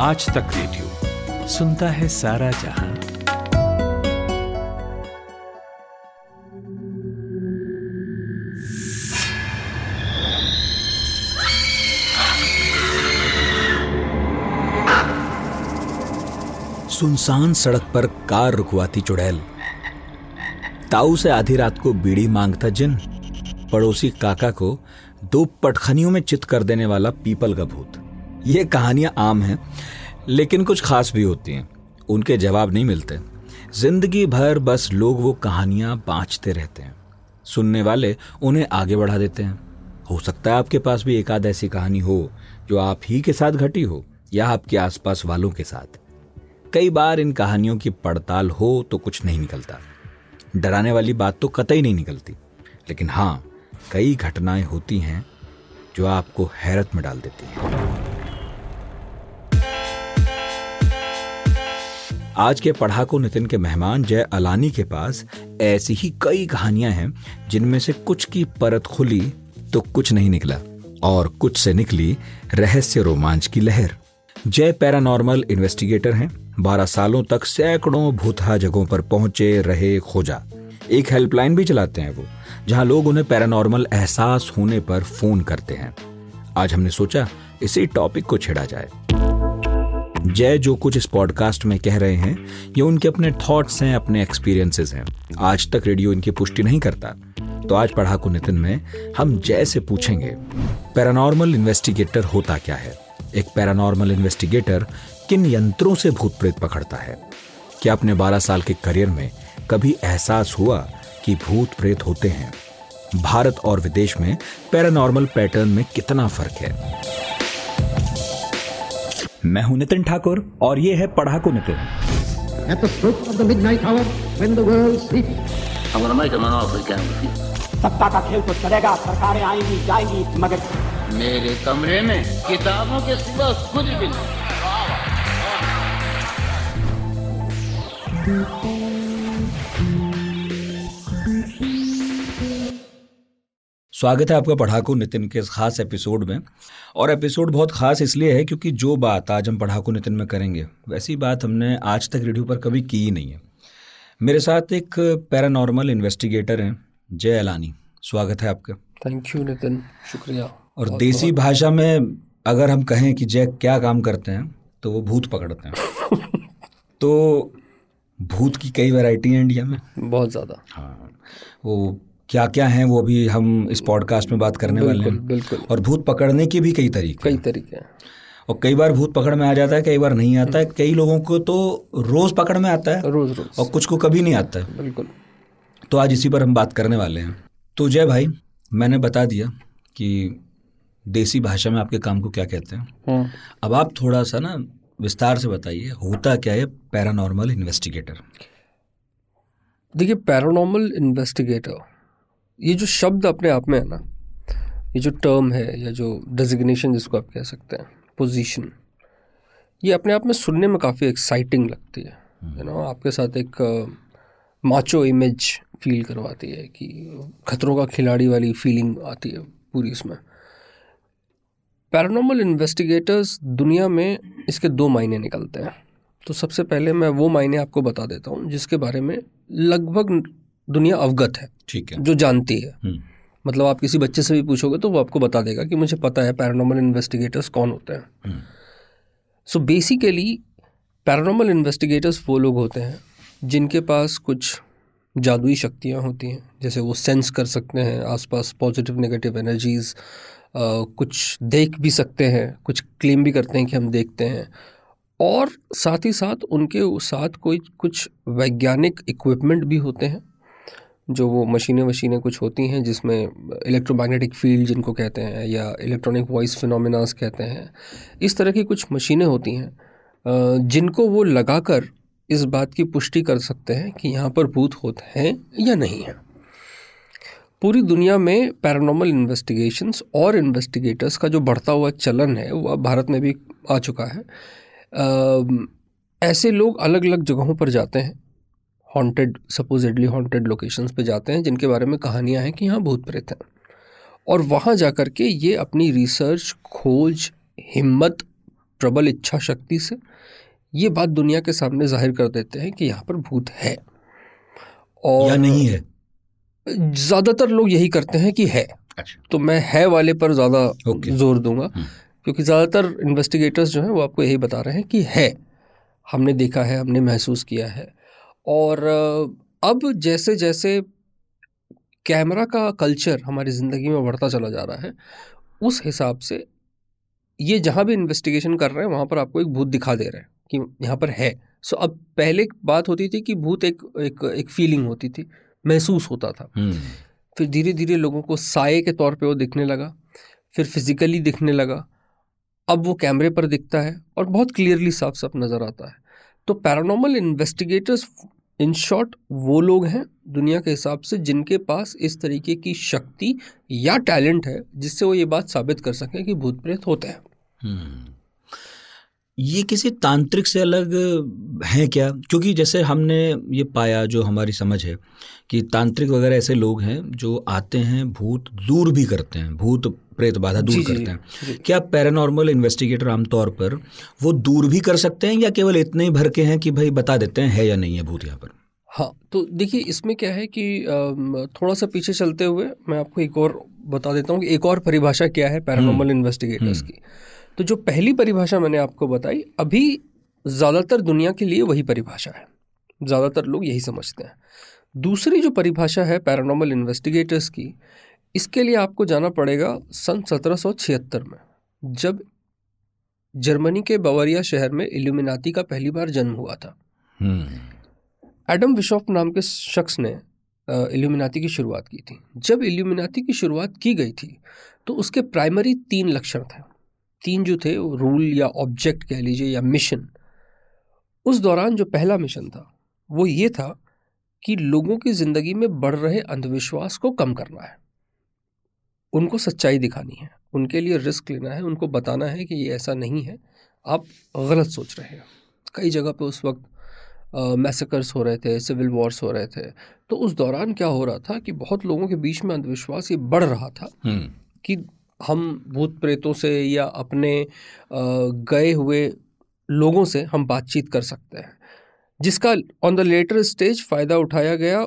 आज तक रेडियो सुनता है सारा जहाँ। सुनसान सड़क पर कार रुकवाती चुड़ैल। ताऊ से आधी रात को बीड़ी माँगता जिन। पड़ोसी काका को दो पटखनियों में चित कर देने वाला पीपल का भूत। ये कहानियाँ आम हैं, लेकिन कुछ खास भी होती हैं। उनके जवाब नहीं मिलते। ज़िंदगी भर बस लोग वो कहानियाँ बाँचते रहते हैं। सुनने वाले उन्हें आगे बढ़ा देते हैं। हो सकता है आपके पास भी एक आध ऐसी कहानी हो, जो आप ही के साथ घटी हो, या आपके आसपास वालों के साथ। कई बार इन कहानियों की पड़ताल हो तो कुछ नहीं निकलता। डराने वाली बात तो कतई नहीं निकलती। लेकिन हाँ कई घटनाएँ होती हैं, जो आपको हैरत में डाल देती हैं। आज के पढ़ाकू नितिन के मेहमान जय अलानी के पास ऐसी ही कई कहानियाँ हैं, जिनमें से कुछ की परत खुली तो कुछ नहीं निकला, और कुछ से निकली रहस्य रोमांच की लहर। जय पैरानॉर्मल इन्वेस्टिगेटर हैं, बारह सालों तक सैकड़ों भूतहा जगहों पर पहुँचे रहे खोजा। एक हेल्पलाइन भी चलाते हैं वो, जहाँ लोग उन्हें पैरानॉर्मल एहसास होने पर फ़ोन करते हैं। आज हमने सोचा इसी टॉपिक को छेड़ा जाए। जय जो कुछ इस पॉडकास्ट में कह रहे हैं, ये उनके अपने थॉट्स हैं, अपने एक्सपीरियंसेस हैं। आज तक रेडियो इनकी पुष्टि नहीं करता। तो आज पढ़ाकू नितिन में हम जय से पूछेंगे पैरानॉर्मल इन्वेस्टिगेटर होता क्या है? एक पैरानॉर्मल इन्वेस्टिगेटर किन यंत्रों से भूत प्रेत पकड़ता है? क्या अपने 12 साल के करियर में कभी एहसास हुआ कि भूत प्रेत होते हैं? भारत और विदेश में पैरानॉर्मल पैटर्न में कितना फ़र्क है? मैं हूँ नितिन ठाकुर और ये है पढ़ाकू नितिन। सत्ता का खेल तो चलेगा सरकारें आएँगी जाएँगी मगर मेरे कमरे में किताबों के सिवा कुछ भी नहीं। स्वागत है आपका पढ़ाकू नितिन के इस खास एपिसोड में। और एपिसोड बहुत खास इसलिए है क्योंकि जो बात आज हम पढ़ाकू नितिन में करेंगे वैसी बात हमने आज तक रेडियो पर कभी की ही नहीं है। मेरे साथ एक पैरानॉर्मल इन्वेस्टिगेटर हैं जय अलानी। स्वागत है आपका। Thank you Nitin. शुक्रिया। और देसी भाषा में अगर हम कहें कि जय क्या काम करते हैं तो वो भूत पकड़ते हैं। तो भूत की कई वैरायटी हैं इंडिया में। बहुत ज़्यादा। हाँ वो क्या क्या हैं वो अभी हम इस पॉडकास्ट में बात करने वाले हैं। बिल्कुल। और भूत पकड़ने के भी कई तरीके कई तरीके हैं। और कई बार भूत पकड़ में आ जाता है कई बार नहीं आता है। कई लोगों को तो रोज पकड़ में आता है रोज रोज। और कुछ को कभी नहीं आता है। बिल्कुल। तो आज इसी पर हम बात करने वाले हैं। तो जय भाई मैंने बता दिया कि देसी भाषा में आपके काम को क्या कहते हैं। हम्म, अब आप थोड़ा सा ना विस्तार से बताइए होता क्या है पैरानॉर्मल इन्वेस्टिगेटर देखिए पैरानॉर्मल इन्वेस्टिगेटर ये जो शब्द अपने आप में है ना, ये जो टर्म है या जो डेजिग्नेशन जिसको आप कह सकते हैं पोजीशन ये अपने आप में सुनने में काफ़ी एक्साइटिंग लगती है। यू नो आपके साथ एक माचो इमेज फील करवाती है कि खतरों का खिलाड़ी वाली फीलिंग आती है पूरी इसमें पैरानॉर्मल इन्वेस्टिगेटर्स दुनिया में इसके दो मायने निकलते हैं। तो सबसे पहले मैं वो मायने आपको बता देता हूँ, जिसके बारे में लगभग दुनिया अवगत है ठीक है। जो जानती है। हम्म, मतलब आप किसी बच्चे से भी पूछोगे तो वो आपको बता देगा कि मुझे पता है पैरानॉर्मल इन्वेस्टिगेटर्स कौन होते हैं। सो बेसिकली पैरानॉर्मल इन्वेस्टिगेटर्स वो लोग होते हैं जिनके पास कुछ जादुई शक्तियाँ होती हैं। जैसे वो सेंस कर सकते हैं आसपास पॉजिटिव नेगेटिव एनर्जीज़ कुछ देख भी सकते हैं कुछ क्लेम भी करते हैं कि हम देखते हैं। और साथ ही साथ उनके साथ कोई कुछ वैज्ञानिक इक्विपमेंट भी होते हैं जो वो मशीनें वशीनें कुछ होती हैं जिसमें इलेक्ट्रोमैग्नेटिक फ़ील्ड जिनको कहते हैं या इलेक्ट्रॉनिक वॉइस फिनोमिनास कहते हैं इस तरह की कुछ मशीनें होती हैं जिनको वो लगाकर इस बात की पुष्टि कर सकते हैं कि यहाँ पर भूत होते हैं या नहीं हैं। पूरी दुनिया में पैरानॉर्मल इन्वेस्टिगेशंस और इन्वेस्टिगेटर्स का जो बढ़ता हुआ चलन है वो अब भारत में भी आ चुका है। अम, ऐसे लोग अलग अलग जगहों पर जाते हैं। हॉन्टेड सपोजिडली हॉन्टेड लोकेशंस पे जाते हैं जिनके बारे में कहानियाँ हैं कि यहाँ भूत प्रेत हैं। और वहाँ जा कर के ये अपनी रिसर्च खोज हिम्मत प्रबल इच्छा शक्ति से ये बात दुनिया के सामने ज़ाहिर कर देते हैं कि यहाँ पर भूत है। और या नहीं है? ज़्यादातर लोग यही करते हैं कि है। अच्छा। तो मैं है वाले पर ज़्यादा ज़ोर दूँगा हम्म। क्योंकि ज़्यादातर इन्वेस्टिगेटर्स जो हैं वो आपको यही बता रहे हैं कि है। हमने देखा है हमने महसूस किया है। और अब जैसे जैसे कैमरा का कल्चर हमारी ज़िंदगी में बढ़ता चला जा रहा है उस हिसाब से ये जहाँ भी इन्वेस्टिगेशन कर रहे हैं वहाँ पर आपको एक भूत दिखा दे रहे हैं कि यहाँ पर है। सो अब पहले बात होती थी कि भूत एक एक एक फीलिंग होती थी महसूस होता था। फिर धीरे धीरे लोगों को साए के तौर पे वो दिखने लगा फिर फिजिकली दिखने लगा। अब वो कैमरे पर दिखता है और बहुत क्लियरली साफ़ साफ़ नज़र आता है। तो पैरानॉर्मल इन्वेस्टिगेटर्स इन शॉर्ट, वो लोग हैं दुनिया के हिसाब से जिनके पास इस तरीके की शक्ति या टैलेंट है, जिससे वो ये बात साबित कर सकें कि भूत प्रेत होते हैं हम्म। ये किसी तांत्रिक से अलग है क्या क्योंकि जैसे हमने ये पाया जो हमारी समझ है कि तांत्रिक वगैरह ऐसे लोग हैं जो आते हैं, भूत दूर भी करते हैं, भूत प्रेत बाधा दूर करते हैं। क्या पैरानॉर्मल इन्वेस्टिगेटर आमतौर पर वो दूर भी कर सकते हैं या केवल इतने ही भर के हैं कि भाई बता देते हैं है या नहीं है भूत यहाँ पर? हाँ तो देखिए इसमें क्या है कि थोड़ा सा पीछे चलते हुए मैं आपको एक और बता देता हूँ कि एक और परिभाषा क्या है पैरानॉर्मल इन्वेस्टिगेटर्स की। तो जो पहली परिभाषा मैंने आपको बताई अभी ज़्यादातर दुनिया के लिए वही परिभाषा है। ज़्यादातर लोग यही समझते हैं। दूसरी जो परिभाषा है पैरानॉर्मल इन्वेस्टिगेटर्स की इसके लिए आपको जाना पड़ेगा सन 1776 में जब जर्मनी के बवरिया शहर में इल्यूमिनाती का पहली बार जन्म हुआ था। हम्म, एडम बिशॉप नाम के शख्स ने इल्यूमिनाती की शुरुआत की थी। जब इल्यूमिनाती की शुरुआत की गई थी तो उसके प्राइमरी तीन लक्षण थे। तीन जो थे रूल या ऑब्जेक्ट कह लीजिए या मिशन। उस दौरान जो पहला मिशन था वो ये था कि लोगों की ज़िंदगी में बढ़ रहे अंधविश्वास को कम करना है। उनको सच्चाई दिखानी है उनके लिए रिस्क लेना है उनको बताना है कि ये ऐसा नहीं है आप गलत सोच रहे हैं। कई जगह पे उस वक्त मैसेकर्स हो रहे थे सिविल वॉर्स हो रहे थे तो उस दौरान क्या हो रहा था कि बहुत लोगों के बीच में अंधविश्वास ये बढ़ रहा था हम्म, कि हम भूत प्रेतों से या अपने गए हुए लोगों से हम बातचीत कर सकते हैं। जिसका ऑन द लेटर स्टेज फ़ायदा उठाया गया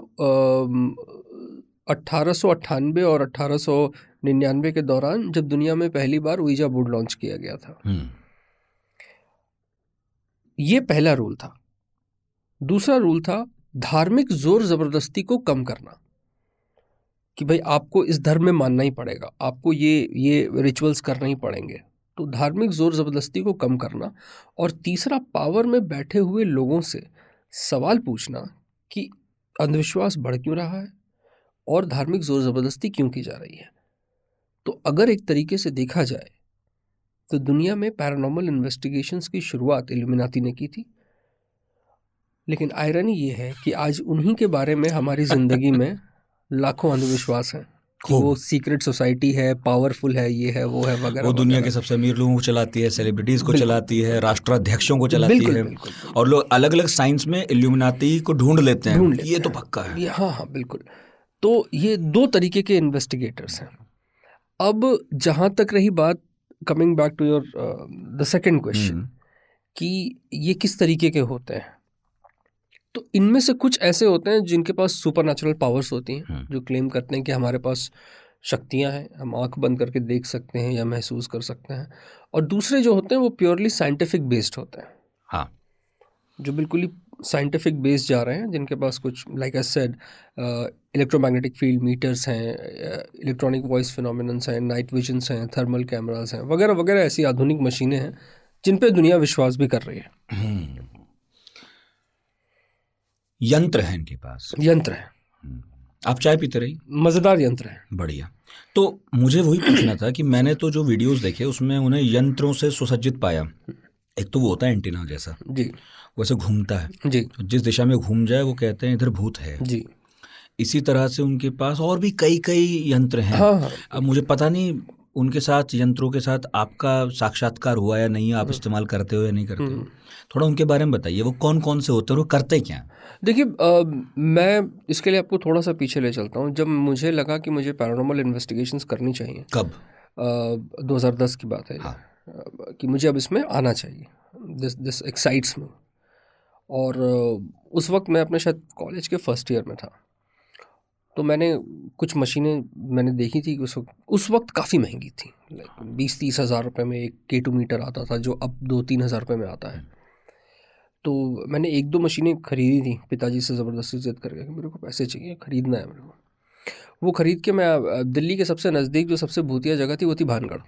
अट्ठारह सौ अट्ठानबे और अट्ठारह सौ निन्यानवे के दौरान जब दुनिया में पहली बार वीज़ा बोर्ड लॉन्च किया गया था। हम्म, ये पहला रूल था। दूसरा रूल था धार्मिक ज़ोर ज़बरदस्ती को कम करना। कि भाई आपको इस धर्म में मानना ही पड़ेगा आपको ये ये रिचुअल्स करना ही पड़ेंगे। तो धार्मिक ज़ोर ज़बरदस्ती को कम करना और तीसरा पावर में बैठे हुए लोगों से सवाल पूछना कि अंधविश्वास बढ़ क्यों रहा है और धार्मिक ज़ोर ज़बरदस्ती क्यों की जा रही है। तो अगर एक तरीके से देखा जाए तो दुनिया में पैरानॉर्मल इन्वेस्टिगेशंस की शुरुआत इल्यूमिनाती ने की थी। लेकिन आयरनी ये है कि आज उन्हीं के बारे में हमारी ज़िंदगी में लाखों अंधविश्वास हैं कि वो सीक्रेट सोसाइटी है पावरफुल है ये है वो है वगैरह वो दुनिया के सबसे अमीर लोगों को चलाती है सेलिब्रिटीज को चलाती है राष्ट्राध्यक्षों को चलाती बिल्कुल, है। बिल्कुल, बिल्कुल। और लोग अलग अलग साइंस में इल्यूमिनाती को ढूंढ लेते हैं। ढूंढ ये तो पक्का है। हाँ हाँ बिल्कुल। तो ये दो तरीके के इन्वेस्टिगेटर्स हैं। अब जहाँ तक रही बात coming back to your the second question कि ये किस तरीके के होते हैं? तो इनमें से कुछ ऐसे होते हैं जिनके पास सुपर नेचुरल पावर्स होती हैं हम्म। जो क्लेम करते हैं कि हमारे पास शक्तियाँ हैं हम आँख बंद करके देख सकते हैं या महसूस कर सकते हैं। और दूसरे जो होते हैं वो प्योरली साइंटिफिक बेस्ड होते हैं। हाँ। जो बिल्कुल ही साइंटिफिक बेस जा रहे हैं जिनके पास कुछ like I said electromagnetic field meters हैं इलेक्ट्रॉनिक वॉइस फिनोमिनन्स हैं नाइट विजन्स हैं थर्मल कैमरास हैं वगैरह वगैरह ऐसी आधुनिक मशीनें हैं जिन पे दुनिया विश्वास भी कर रही है। हम्म। यंत्र है इनके पास। यंत्र है। आप चाय पीते रहिए। मज़ेदार यंत्र है। बढ़िया। तो मुझे वही पूछना था कि मैंने तो जो वीडियोस देखे उसमें उन्हें यंत्रों से सुसज्जित पाया। एक तो वो होता है एंटीना जैसा। जी। वैसे घूमता है। जी। तो जिस दिशा में घूम जाए वो कहते हैं इधर भूत है। जी। इसी तरह से उनके पास और भी कई कई यंत्र हैं। हाँ हाँ। अब मुझे पता नहीं उनके साथ यंत्रों के साथ आपका साक्षात्कार हुआ या नहीं आप इस्तेमाल करते हो या नहीं करते हो। थोड़ा उनके बारे में बताइए वो कौन कौन से होते हैं और वो करते क्या देखिए मैं इसके लिए आपको थोड़ा सा पीछे ले चलता हूँ। जब मुझे लगा कि मुझे पैरानॉर्मल इन्वेस्टिगेशंस करनी चाहिए कब? दो हज़ार दस की बात है। हाँ। कि मुझे अब इसमें आना चाहिए। दिस दिस एक्साइट्स मी और उस वक्त मैं अपने शायद कॉलेज के फ़र्स्ट ईयर में था। तो मैंने कुछ मशीनें मैंने देखी थी उस वक्त उस वक्त काफ़ी महँगी थी। लाइक बीस तीस हज़ार रुपये में एक के टू मीटर आता था जो अब दो तीन हज़ार रुपये में आता है। तो मैंने एक दो मशीनें खरीदी थी पिताजी से ज़बरदस्ती जिद करके कि मेरे को पैसे चाहिए खरीदना है मेरे को। वो ख़रीद के मैं दिल्ली के सबसे नज़दीक जो सबसे भूतिया जगह थी वो थी भानगढ़।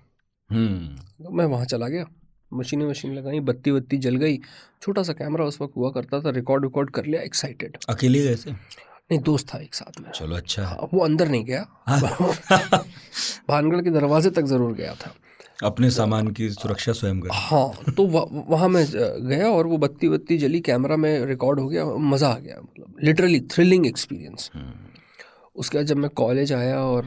हम्म। तो मैं वहाँ चला गया। मशीनें मशीन लगाई बत्ती बत्ती जल गई। छोटा सा कैमरा उस वक्त हुआ करता था रिकॉर्ड रिकॉर्ड कर लिया एक्साइटेड अकेले गए थे? नहीं दोस्त था एक साथ में। चलो अच्छा। है हाँ, वो अंदर नहीं गया। हाँ। भानगढ़ के दरवाजे तक ज़रूर गया था। अपने सामान की सुरक्षा स्वयं कर। हाँ तो वह- वहाँ मैं गया और वो बत्ती बत्ती जली कैमरा में रिकॉर्ड हो गया मज़ा आ गया मतलब लिटरली थ्रिलिंग एक्सपीरियंस उसके बाद जब मैं कॉलेज आया और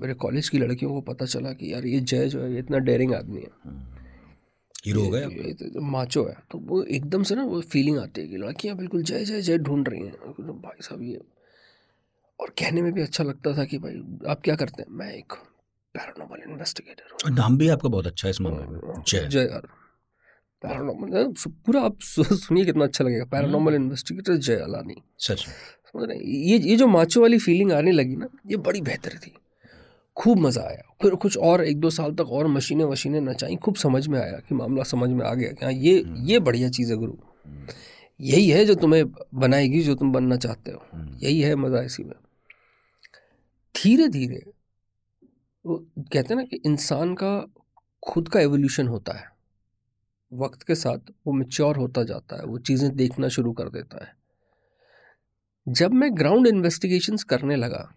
मेरे कॉलेज की लड़कियों को पता चला कि यार ये जय जो है ये इतना डेयरिंग आदमी है। हीरो हो गया आप? तो माचो है। तो वो एकदम से ना वो फीलिंग आती है कि लड़कियाँ बिल्कुल जय जय जय ढूंढ रही हैं। तो भाई साहब ये और कहने में भी अच्छा लगता था कि भाई आप क्या करते हैं? मैं एक पैरानॉर्मल इन्वेस्टिगेटर हूँ। नाम भी आपका बहुत अच्छा है इस मामले में। जय। जय यार। पैरानॉर्मल पूरा आप सुनिए कितना अच्छा लगेगा। पैरानॉर्मल इन्वेस्टिगेटर जय अलानी। सच समझ रहे ये ये जो माचो वाली फीलिंग आने लगी ना ये बड़ी बेहतर थी। खूब मज़ा आया। फिर कुछ और एक दो साल तक और मशीनें वशीनें नचाई खूब समझ में आया कि मामला समझ में आ गया कि हाँ ये ये बढ़िया चीज़ है गुरु। यही है जो तुम्हें बनाएगी जो तुम बनना चाहते हो। यही है मज़ा इसी में। धीरे धीरे वो कहते हैं ना कि इंसान का खुद का एवोल्यूशन होता है। वक्त के साथ वो मेच्योर होता जाता है वो चीज़ें देखना शुरू कर देता है। जब मैं ग्राउंड इन्वेस्टिगेशंस करने लगा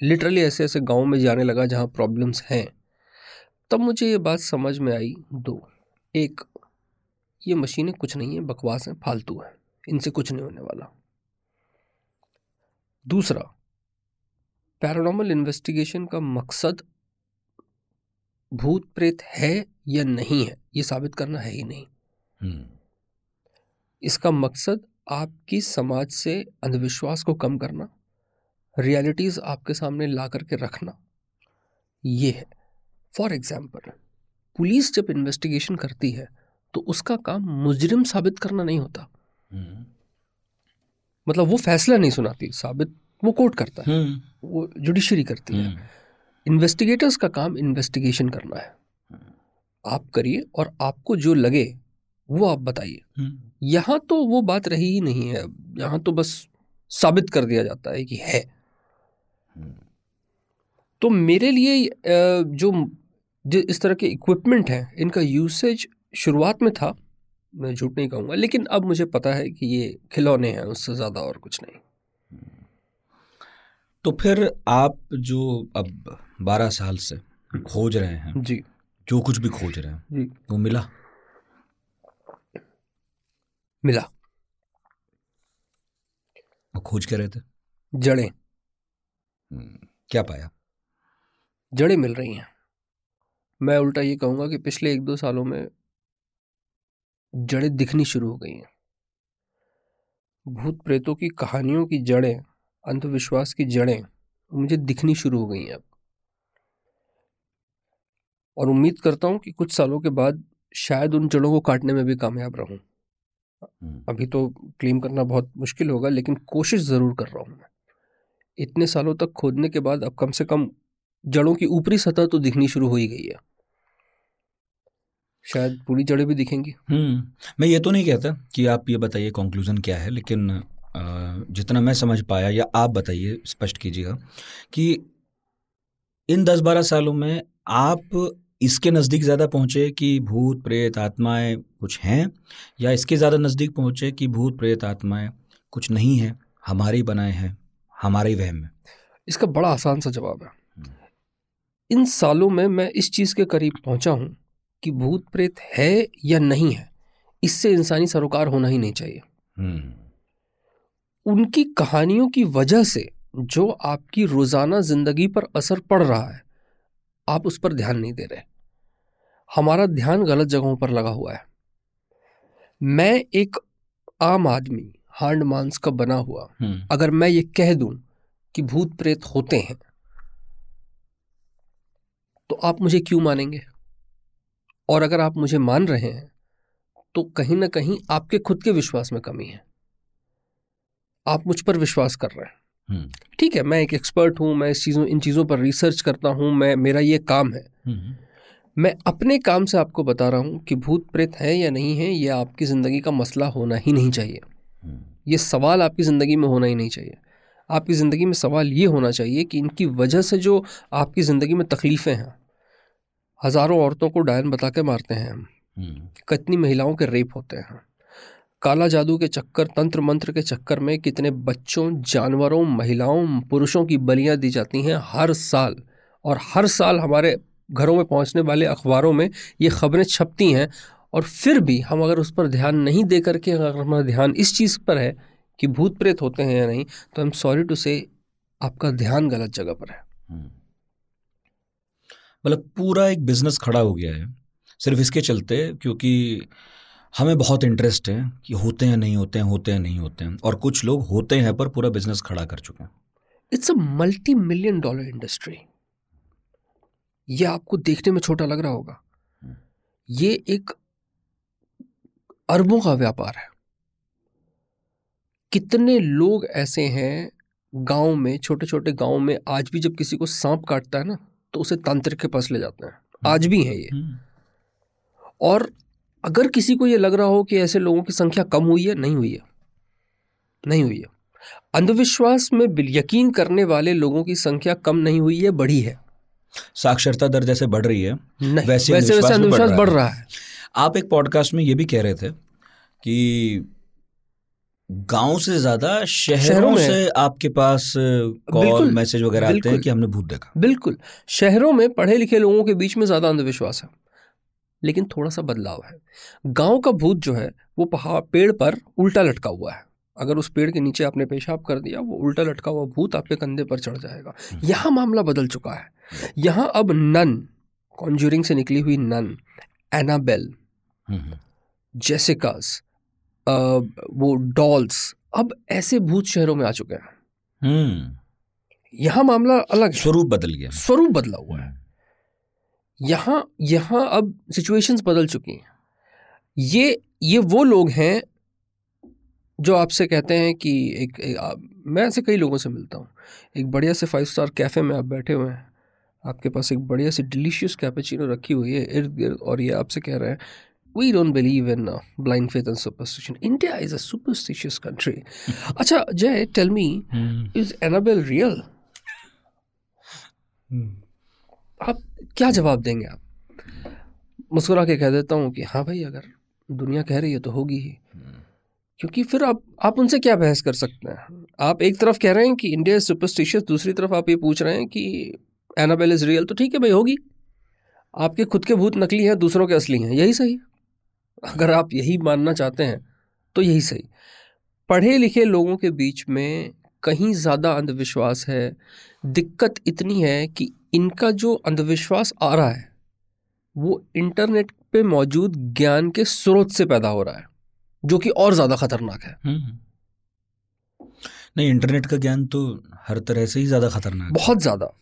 लिटरली ऐसे ऐसे गाँव में जाने लगा जहाँ प्रॉब्लम्स हैं। तब मुझे ये बात समझ में आई दो एक ये मशीनें कुछ नहीं है बकवास हैं फालतू हैं इनसे कुछ नहीं होने वाला। दूसरा पैरानॉर्मल इन्वेस्टिगेशन का मकसद भूत प्रेत है या नहीं है ये साबित करना है ही नहीं। हम्म, इसका मकसद आपकी समाज से अंधविश्वास को कम करना रियलिटीज़ आपके सामने ला करके रखना। ये है। फॉर एग्ज़ाम्पल पुलिस जब इन्वेस्टिगेशन करती है तो उसका काम मुजरिम साबित करना नहीं होता। हम्म, मतलब वो फैसला नहीं सुनाती साबित वो कोर्ट करता है। हम्म, वो जुडिशरी करती है। हम्म, इन्वेस्टिगेटर्स का काम इन्वेस्टिगेशन करना है। आप करिए और आपको जो लगे वो आप बताइए। हम्म, यहाँ तो वो बात रही ही नहीं है। यहाँ तो बस साबित कर दिया जाता है कि है। तो मेरे लिए जो जो इस तरह के इक्विपमेंट हैं इनका यूसेज शुरुआत में था मैं झूठ नहीं कहूँगा लेकिन अब मुझे पता है कि ये खिलौने हैं उससे ज़्यादा और कुछ नहीं। तो फिर आप जो अब बारह साल से खोज रहे हैं जी। जो कुछ भी खोज रहे हैं जी। वो मिला? मिला। खोज के रहे थे? जड़ें। क्या पाया? जड़ें मिल रही हैं। मैं उल्टा ये कहूँगा कि पिछले एक दो सालों में जड़ें दिखनी शुरू हो गई हैं। भूत प्रेतों की कहानियों की जड़ें अंधविश्वास की जड़ें मुझे दिखनी शुरू हो गई हैं अब। और उम्मीद करता हूँ कि कुछ सालों के बाद शायद उन जड़ों को काटने में भी कामयाब रहूँ। अभी तो क्लेम करना बहुत मुश्किल होगा लेकिन कोशिश ज़रूर कर रहा हूँ मैं। इतने सालों तक खोदने के बाद अब कम से कम जड़ों की ऊपरी सतह तो दिखनी शुरू हो ही गई है। शायद पूरी जड़ें भी दिखेंगी। हम्म मैं ये तो नहीं कहता कि आप ये बताइए कंक्लूजन क्या है, लेकिन जितना मैं समझ पाया या आप बताइए, स्पष्ट कीजिएगा कि इन दस बारह सालों में आप इसके नज़दीक ज़्यादा पहुँचे कि भूत, प्रेत, आत्माएँ कुछ हैं, या इसके ज़्यादा नज़दीक पहुँचे कि भूत, प्रेत, आत्माएँ कुछ नहीं हैं, हमारे बनाए हैं? हमारे ही वहम है इसका बड़ा आसान सा जवाब है। इन सालों में मैं इस चीज़ के करीब पहुँचा हूँ कि भूत प्रेत है या नहीं है इससे इंसानी सरोकार होना ही नहीं चाहिए। हम्म, उनकी कहानियों की वजह से जो आपकी रोज़ाना ज़िंदगी पर असर पड़ रहा है आप उस पर ध्यान नहीं दे रहे। हमारा ध्यान गलत जगहों पर लगा हुआ है। मैं एक आम आदमी हांड मांस का बना हुआ। हम्म, अगर मैं ये कह दूँ कि भूत प्रेत होते हैं तो आप मुझे क्यों मानेंगे? और अगर आप मुझे मान रहे हैं तो कहीं ना कहीं आपके खुद के विश्वास में कमी है। आप मुझ पर विश्वास कर रहे हैं। हम्म, ठीक है मैं एक एक्सपर्ट हूँ मैं इस चीज़ों इन चीज़ों पर रिसर्च करता हूँ मैं मेरा ये काम है। हम्म, मैं अपने काम से आपको बता रहा हूँ कि भूत प्रेत है या नहीं है यह आपकी ज़िंदगी का मसला होना ही नहीं चाहिए। ये सवाल आपकी ज़िंदगी में होना ही नहीं चाहिए। आपकी ज़िंदगी में सवाल ये होना चाहिए कि इनकी वजह से जो आपकी ज़िंदगी में तकलीफ़ें हैं हज़ारों औरतों को डायन बता के मारते हैं हम्म, कितनी महिलाओं के रेप होते हैं। काला जादू के चक्कर तंत्र मंत्र के चक्कर में कितने बच्चों जानवरों महिलाओं पुरुषों की बलियाँ दी जाती हैं हर साल। और हर साल हमारे घरों में पहुँचने वाले अखबारों में ये खबरें छपती हैं और फिर भी हम अगर उस पर ध्यान नहीं दे करके अगर हमारा ध्यान इस चीज़ पर है कि भूत प्रेत होते हैं या नहीं तो आई एम सॉरी टू से आपका ध्यान गलत जगह पर है। हम्म। मतलब पूरा एक बिज़नेस खड़ा हो गया है सिर्फ़ इसके चलते क्योंकि हमें बहुत इंटरेस्ट है कि होते हैं नहीं होते हैं होते हैं नहीं होते हैं और कुछ लोग होते हैं पर पूरा बिज़नेस खड़ा कर चुके हैं। It's a multi million dollar industry ये आपको देखने में छोटा लग रहा होगा। ये एक अरबों का व्यापार है। कितने लोग ऐसे हैं गाँव में छोटे छोटे गाँव में आज भी जब किसी को सांप काटता है ना तो उसे तांत्रिक के पास ले जाते हैं। आज भी है ये। और अगर किसी को ये लग रहा हो कि ऐसे लोगों की संख्या कम हुई है नहीं हुई है। नहीं हुई है। अंधविश्वास में यकीन करने वाले लोगों की संख्या कम नहीं हुई है बढ़ी है। साक्षरता दर जैसे बढ़ रही है नहीं वैसे वैसे वैसे अंधविश्वास बढ़ रहा है। आप एक पॉडकास्ट में ये भी कह रहे थे कि गाँव से ज़्यादा शहरों शहरों में- से आपके पास कॉल मैसेज वगैरह आते हैं कि हमने भूत देखा। बिल्कुल। शहरों में पढ़े लिखे लोगों के बीच में ज़्यादा अंधविश्वास है। लेकिन थोड़ा सा बदलाव है। गाँव का भूत जो है वो पहाड़ पेड़ पर उल्टा लटका हुआ है। अगर उस पेड़ के नीचे आपने पेशाब कर दिया वो उल्टा लटका हुआ भूत आपके कंधे पर चढ़ जाएगा। यहाँ मामला बदल चुका है। यहाँ अब नन कॉन्जूरिंग से निकली हुई नन एनाबेल हम्म, जेसिकास अ, वो डॉल्स अब ऐसे भूत शहरों में आ चुके हैं। हम्म। यहाँ मामला अलग स्वरूप बदल गया। स्वरूप बदला हुआ है। यहाँ यहाँ अब सिचुएशंस बदल चुकी हैं। ये ये वो लोग हैं जो आपसे कहते हैं कि एक, एक आ, मैं ऐसे कई लोगों से मिलता हूँ। एक बढ़िया से फाइव स्टार कैफ़े में आप बैठे हुए हैं। आपके पास एक बढ़िया सी डिलीशियस कैपेचिनो रखी हुई है। इर्द गिर्द और ये आपसे कह रहे हैं we don't believe in blind faith and superstition India is a superstitious country अच्छा Jay tell me is Annabelle real आप क्या जवाब देंगे आप? मुस्कुरा के कह देता हूँ कि हाँ भाई अगर दुनिया कह रही है तो होगी ही। क्योंकि फिर आप आप उनसे क्या बहस कर सकते हैं? आप एक तरफ़ कह रहे हैं कि इंडिया इज़ सुपरस्टिशियस दूसरी तरफ़ आप ये पूछ रहे हैं कि एनाबेल इज़ रियल तो ठीक है भाई होगी। आपके खुद के भूत नकली हैं दूसरों के असली हैं यही सही अगर आप यही मानना चाहते हैं तो यही सही। पढ़े लिखे लोगों के बीच में कहीं ज़्यादा अंधविश्वास है दिक्कत इतनी है कि इनका जो अंधविश्वास आ रहा है वो इंटरनेट पे मौजूद ज्ञान के स्रोत से पैदा हो रहा है जो कि और ज़्यादा खतरनाक है। हम्म। नहीं इंटरनेट का ज्ञान तो हर तरह से ही ज़्यादा खतरनाक है। बहुत ज़्यादा।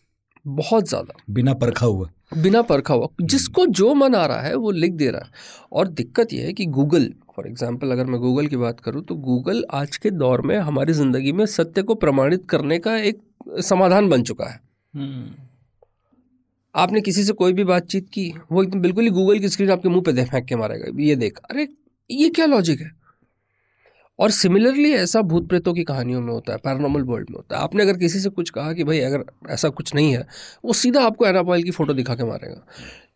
बहुत ज़्यादा। बिना परखा हुआ। बिना परखा हुआ। जिसको जो मन आ रहा है वो लिख दे रहा है। और दिक्कत यह है कि गूगल फॉर एग्ज़ाम्पल अगर मैं गूगल की बात करूँ तो गूगल आज के दौर में हमारी ज़िंदगी में सत्य को प्रमाणित करने का एक समाधान बन चुका है। आपने किसी से कोई भी बातचीत की वो एकदम बिल्कुल ही गूगल की स्क्रीन आपके मुँह पे दे फेंक के मारेगा। ये देख। अरे ये क्या लॉजिक है? और सिमिलरली ऐसा भूत प्रेतों की कहानियों में होता है पैरानॉर्मल वर्ल्ड में होता है। आपने अगर किसी से कुछ कहा कि भाई अगर ऐसा कुछ नहीं है, वो सीधा आपको एनापॉइल की फ़ोटो दिखा के मारेगा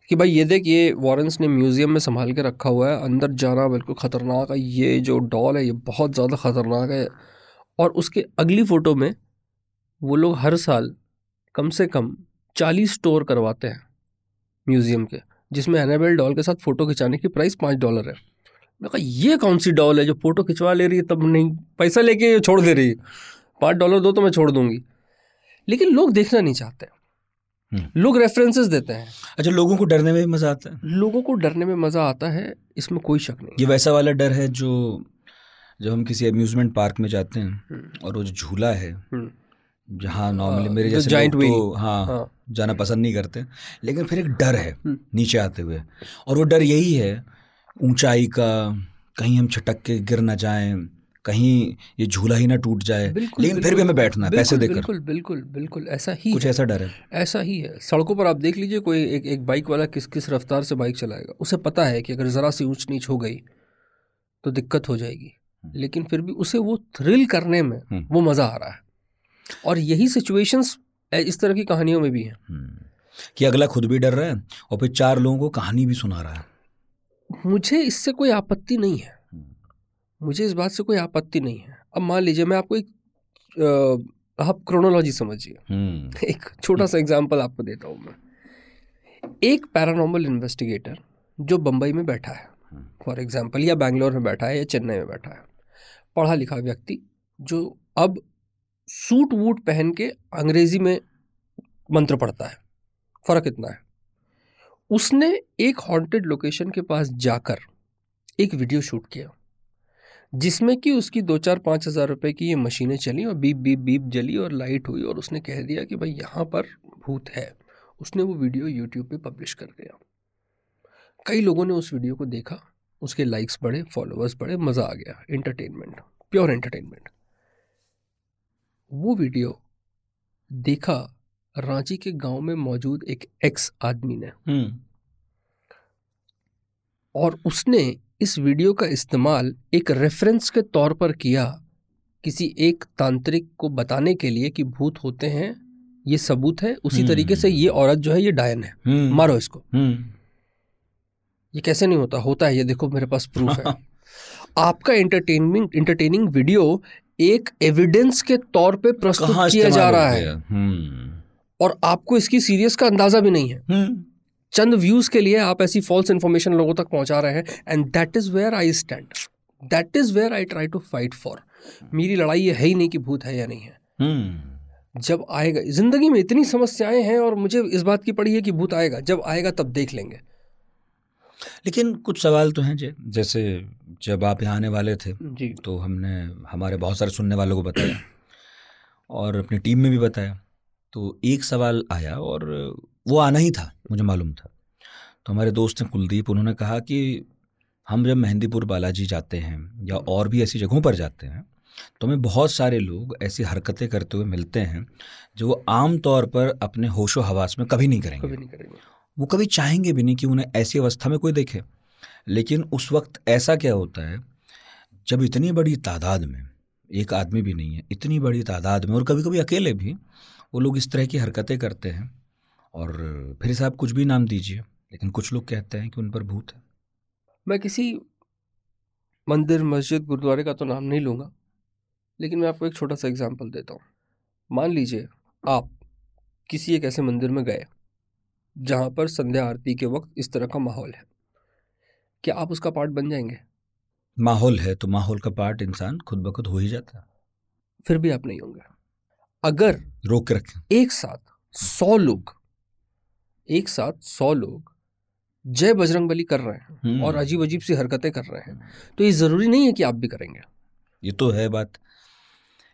कि भाई ये देख, ये वॉरेंस ने म्यूज़ियम में संभाल के रखा हुआ है, अंदर जाना बिल्कुल ख़तरनाक है, ये जो डॉल है, ये बहुत ज़्यादा ख़तरनाक है। और उसके अगली फ़ोटो में वो लोग हर साल कम से कम चालीस स्टोर करवाते हैं म्यूज़ियम के, जिसमें एनाबेल डॉल के साथ फ़ोटो खिंचाने की प्राइस पाँच डॉलर है। मैं कहा ये कौन सी डॉल है जो फ़ोटो खिंचवा ले रही है तब नहीं पैसा लेके ये छोड़ दे रही है। पाँच डॉलर दो तो मैं छोड़ दूँगी। लेकिन लोग देखना नहीं चाहते हम्म। लोग रेफरेंसेस देते हैं। अच्छा लोगों को डरने में भी मज़ा आता है? लोगों को डरने में मज़ा आता है इसमें कोई शक नहीं ये वैसा वाला डर है जो जब हम किसी अम्यूजमेंट पार्क में जाते हैं हम्म, और वो जो झूला है हम्म, जहाँ नॉर्मली मेरे जो जैसे लोग तो हाँ, हाँ। जाना पसंद नहीं करते। लेकिन फिर एक डर है। नीचे आते हुए। और वो डर यही है ऊंचाई का कहीं हम छटक के गिर ना जाएँ कहीं ये झूला ही ना टूट जाए। बिल्कुल लेकिन फिर भी हमें बैठना है पैसे देकर। बिल्कुल बिल्कुल बिल्कुल ऐसा ही कुछ ऐसा डर है। ऐसा ही है। सड़कों पर आप देख लीजिए कोई एक एक बाइक वाला किस किस रफ्तार से बाइक चलाएगा। उसे पता है कि अगर ज़रा सी ऊंच नीच हो गई तो दिक्कत हो जाएगी। लेकिन फिर भी उसे वो थ्रिल करने में हम्म। वो मज़ा आ रहा है। और यही सिचुएशंस इस तरह की कहानियों में भी हैं। हम्म। कि अगला खुद भी डर रहा है और फिर चार लोगों को कहानी भी सुना रहा है। मुझे इससे कोई आपत्ति नहीं है। मुझे इस बात से कोई आपत्ति नहीं है। अब मान लीजिए मैं आपको एक आप क्रोनोलॉजी समझिए। एक छोटा सा एग्ज़ाम्पल आपको देता हूँ मैं। एक पैरानॉर्मल इन्वेस्टिगेटर जो बम्बई में बैठा है फॉर एग्ज़ाम्पल या बैंगलोर में बैठा है या चेन्नई में बैठा है। पढ़ा लिखा व्यक्ति जो अब सूट वूट पहन के अंग्रेज़ी में मंत्र पढ़ता है। फ़र्क इतना है। उसने एक हॉन्टेड लोकेशन के पास जाकर एक वीडियो शूट किया, जिसमें कि उसकी दो चार पाँच हज़ार रुपये की ये मशीनें चली और बीप बीप बीप जली और लाइट हुई और उसने कह दिया कि भाई यहाँ पर भूत है। उसने वो वीडियो यूट्यूब पे पब्लिश कर दिया। कई लोगों ने उस वीडियो को देखा, उसके लाइक्स बढ़े फॉलोअर्स बढ़े, मज़ा आ गया एंटरटेनमेंट प्योर एंटरटेनमेंट वो वीडियो देखा रांची के गाँव में मौजूद एक एक्स आदमी ने। हम्म। और उसने इस वीडियो का इस्तेमाल एक रेफरेंस के तौर पर किया किसी एक तांत्रिक को बताने के लिए कि भूत होते हैं ये सबूत है उसी हम्म। तरीके से ये औरत जो है ये डायन है। हम्म। मारो इसको। ये कैसे नहीं होता? होता है ये देखो मेरे पास प्रूफ है। आपका एंटरटेनमेंट इंटरटेनिंग वीडियो एक एविडेंस के तौर पे प्रस्तुत किया जा रहा हो। और आपको इसकी सीरियस का अंदाज़ा भी नहीं है। हम्म। चंद व्यूज़ के लिए आप ऐसी फॉल्स इन्फॉर्मेशन लोगों तक पहुँचा रहे हैं and that is where I stand that is where I try to fight for मेरी लड़ाई ये है ही नहीं कि भूत है या नहीं है। हम्म। जब आएगा ज़िंदगी में इतनी समस्याएँ हैं और मुझे इस बात की पड़ी है कि भूत आएगा जब आएगा तब देख लेंगे। लेकिन कुछ सवाल तो हैं जे जैसे जब आप यहाँ आने वाले थे जी। तो हमने हमारे बहुत सारे सुनने वालों को बताया और अपनी टीम में भी बताया। तो एक सवाल आया और वो आना ही था मुझे मालूम था। तो हमारे दोस्त हैं कुलदीप उन्होंने कहा कि हम जब मेहंदीपुर बालाजी जाते हैं या और भी ऐसी जगहों पर जाते हैं तो हमें बहुत सारे लोग ऐसी हरकतें करते हुए मिलते हैं जो आम तौर पर अपने होशो हवास में कभी नहीं करेंगे। कभी नहीं करेंगे। वो कभी चाहेंगे भी नहीं कि उन्हें ऐसी अवस्था में कोई देखे। लेकिन उस वक्त ऐसा क्या होता है जब इतनी बड़ी तादाद में एक आदमी भी नहीं है इतनी बड़ी तादाद में और कभी कभी अकेले भी वो लोग इस तरह की हरकतें करते हैं और फिर साहब कुछ भी नाम दीजिए लेकिन कुछ लोग कहते हैं कि उन पर भूत है। मैं किसी मंदिर मस्जिद गुरुद्वारे का तो नाम नहीं लूँगा लेकिन मैं आपको एक छोटा सा एग्ज़ाम्पल देता हूँ। मान लीजिए आप किसी एक ऐसे मंदिर में गए जहाँ पर संध्या आरती के वक्त इस तरह का माहौल है। क्या आप उसका पार्ट बन जाएँगे? माहौल है तो माहौल का पार्ट इंसान खुद ब खुद हो ही जाता। है फिर भी आप नहीं होंगे। अगर रोक के रखें एक साथ सौ लोग एक साथ सौ लोग जय बजरंग बली कर रहे हैं हम्म। और अजीब अजीब सी हरकतें कर रहे हैं तो ये ज़रूरी नहीं है कि आप भी करेंगे ये तो है बात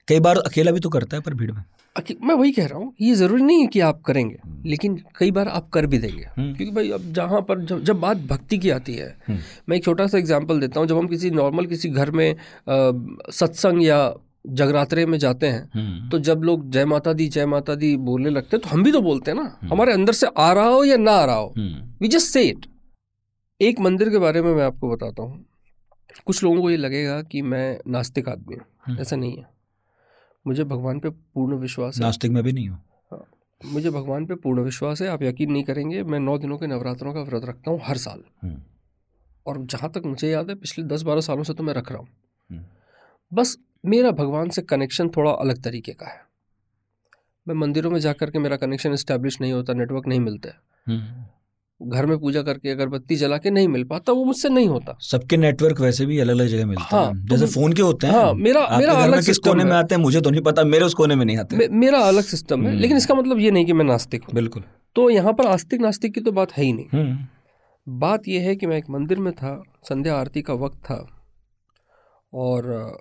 कई बार अकेला भी तो करता है पर भीड़ में मैं वही कह रहा हूँ ये ज़रूरी नहीं है कि आप करेंगे लेकिन कई बार आप कर भी देंगे हम्म। क्योंकि भाई अब जहाँ पर जब जब बात भक्ति की आती है हम्म। मैं एक छोटा सा एग्जांपल देता हूँ जब हम किसी नॉर्मल किसी घर में सत्संग या जगरात्रे में जाते हैं हम्म। तो जब लोग जय माता दी जय माता दी बोलने लगते हैं तो हम भी तो बोलते हैं ना हमारे अंदर से आ रहा हो या ना आ रहा हो hmm. We just say it एक मंदिर के बारे में मैं आपको बताता हूँ कुछ लोगों को ये लगेगा कि मैं नास्तिक आदमी हूँ हम्म। ऐसा नहीं है मुझे भगवान पे पूर्ण विश्वास है नास्तिक में भी नहीं हो मुझे भगवान पे पूर्ण विश्वास है आप यकीन नहीं करेंगे मैं नौ दिनों के नवरात्रों का व्रत रखता हूँ हर साल हम्म। और जहाँ तक मुझे याद है पिछले दस बारह सालों से तो मैं रख रहा हूँ हम्म। बस मेरा भगवान से कनेक्शन थोड़ा अलग तरीके का है। मैं मंदिरों में जाकर के मेरा कनेक्शन इस्टेब्लिश नहीं होता नेटवर्क नहीं मिलता। है हम्म। घर में पूजा करके अगरबत्ती जला के नहीं मिल पाता वो मुझसे नहीं होता। सबके नेटवर्क वैसे भी अलग अलग जगह मिलते हाँ, हैं। तो जैसे फ़ोन के होते हैं। हाँ, मेरा- मेरा अलग किस कोने में आते हैं मुझे तो नहीं पता मेरे उस कोने में नहीं आते। मे, मेरा अलग सिस्टम है हम्म। लेकिन इसका मतलब ये नहीं कि मैं नास्तिक हूँ। बिल्कुल। तो यहाँ पर आस्तिक नास्तिक की तो बात है ही नहीं। हम्म। बात यह है कि मैं एक मंदिर में था संध्या आरती का वक्त था और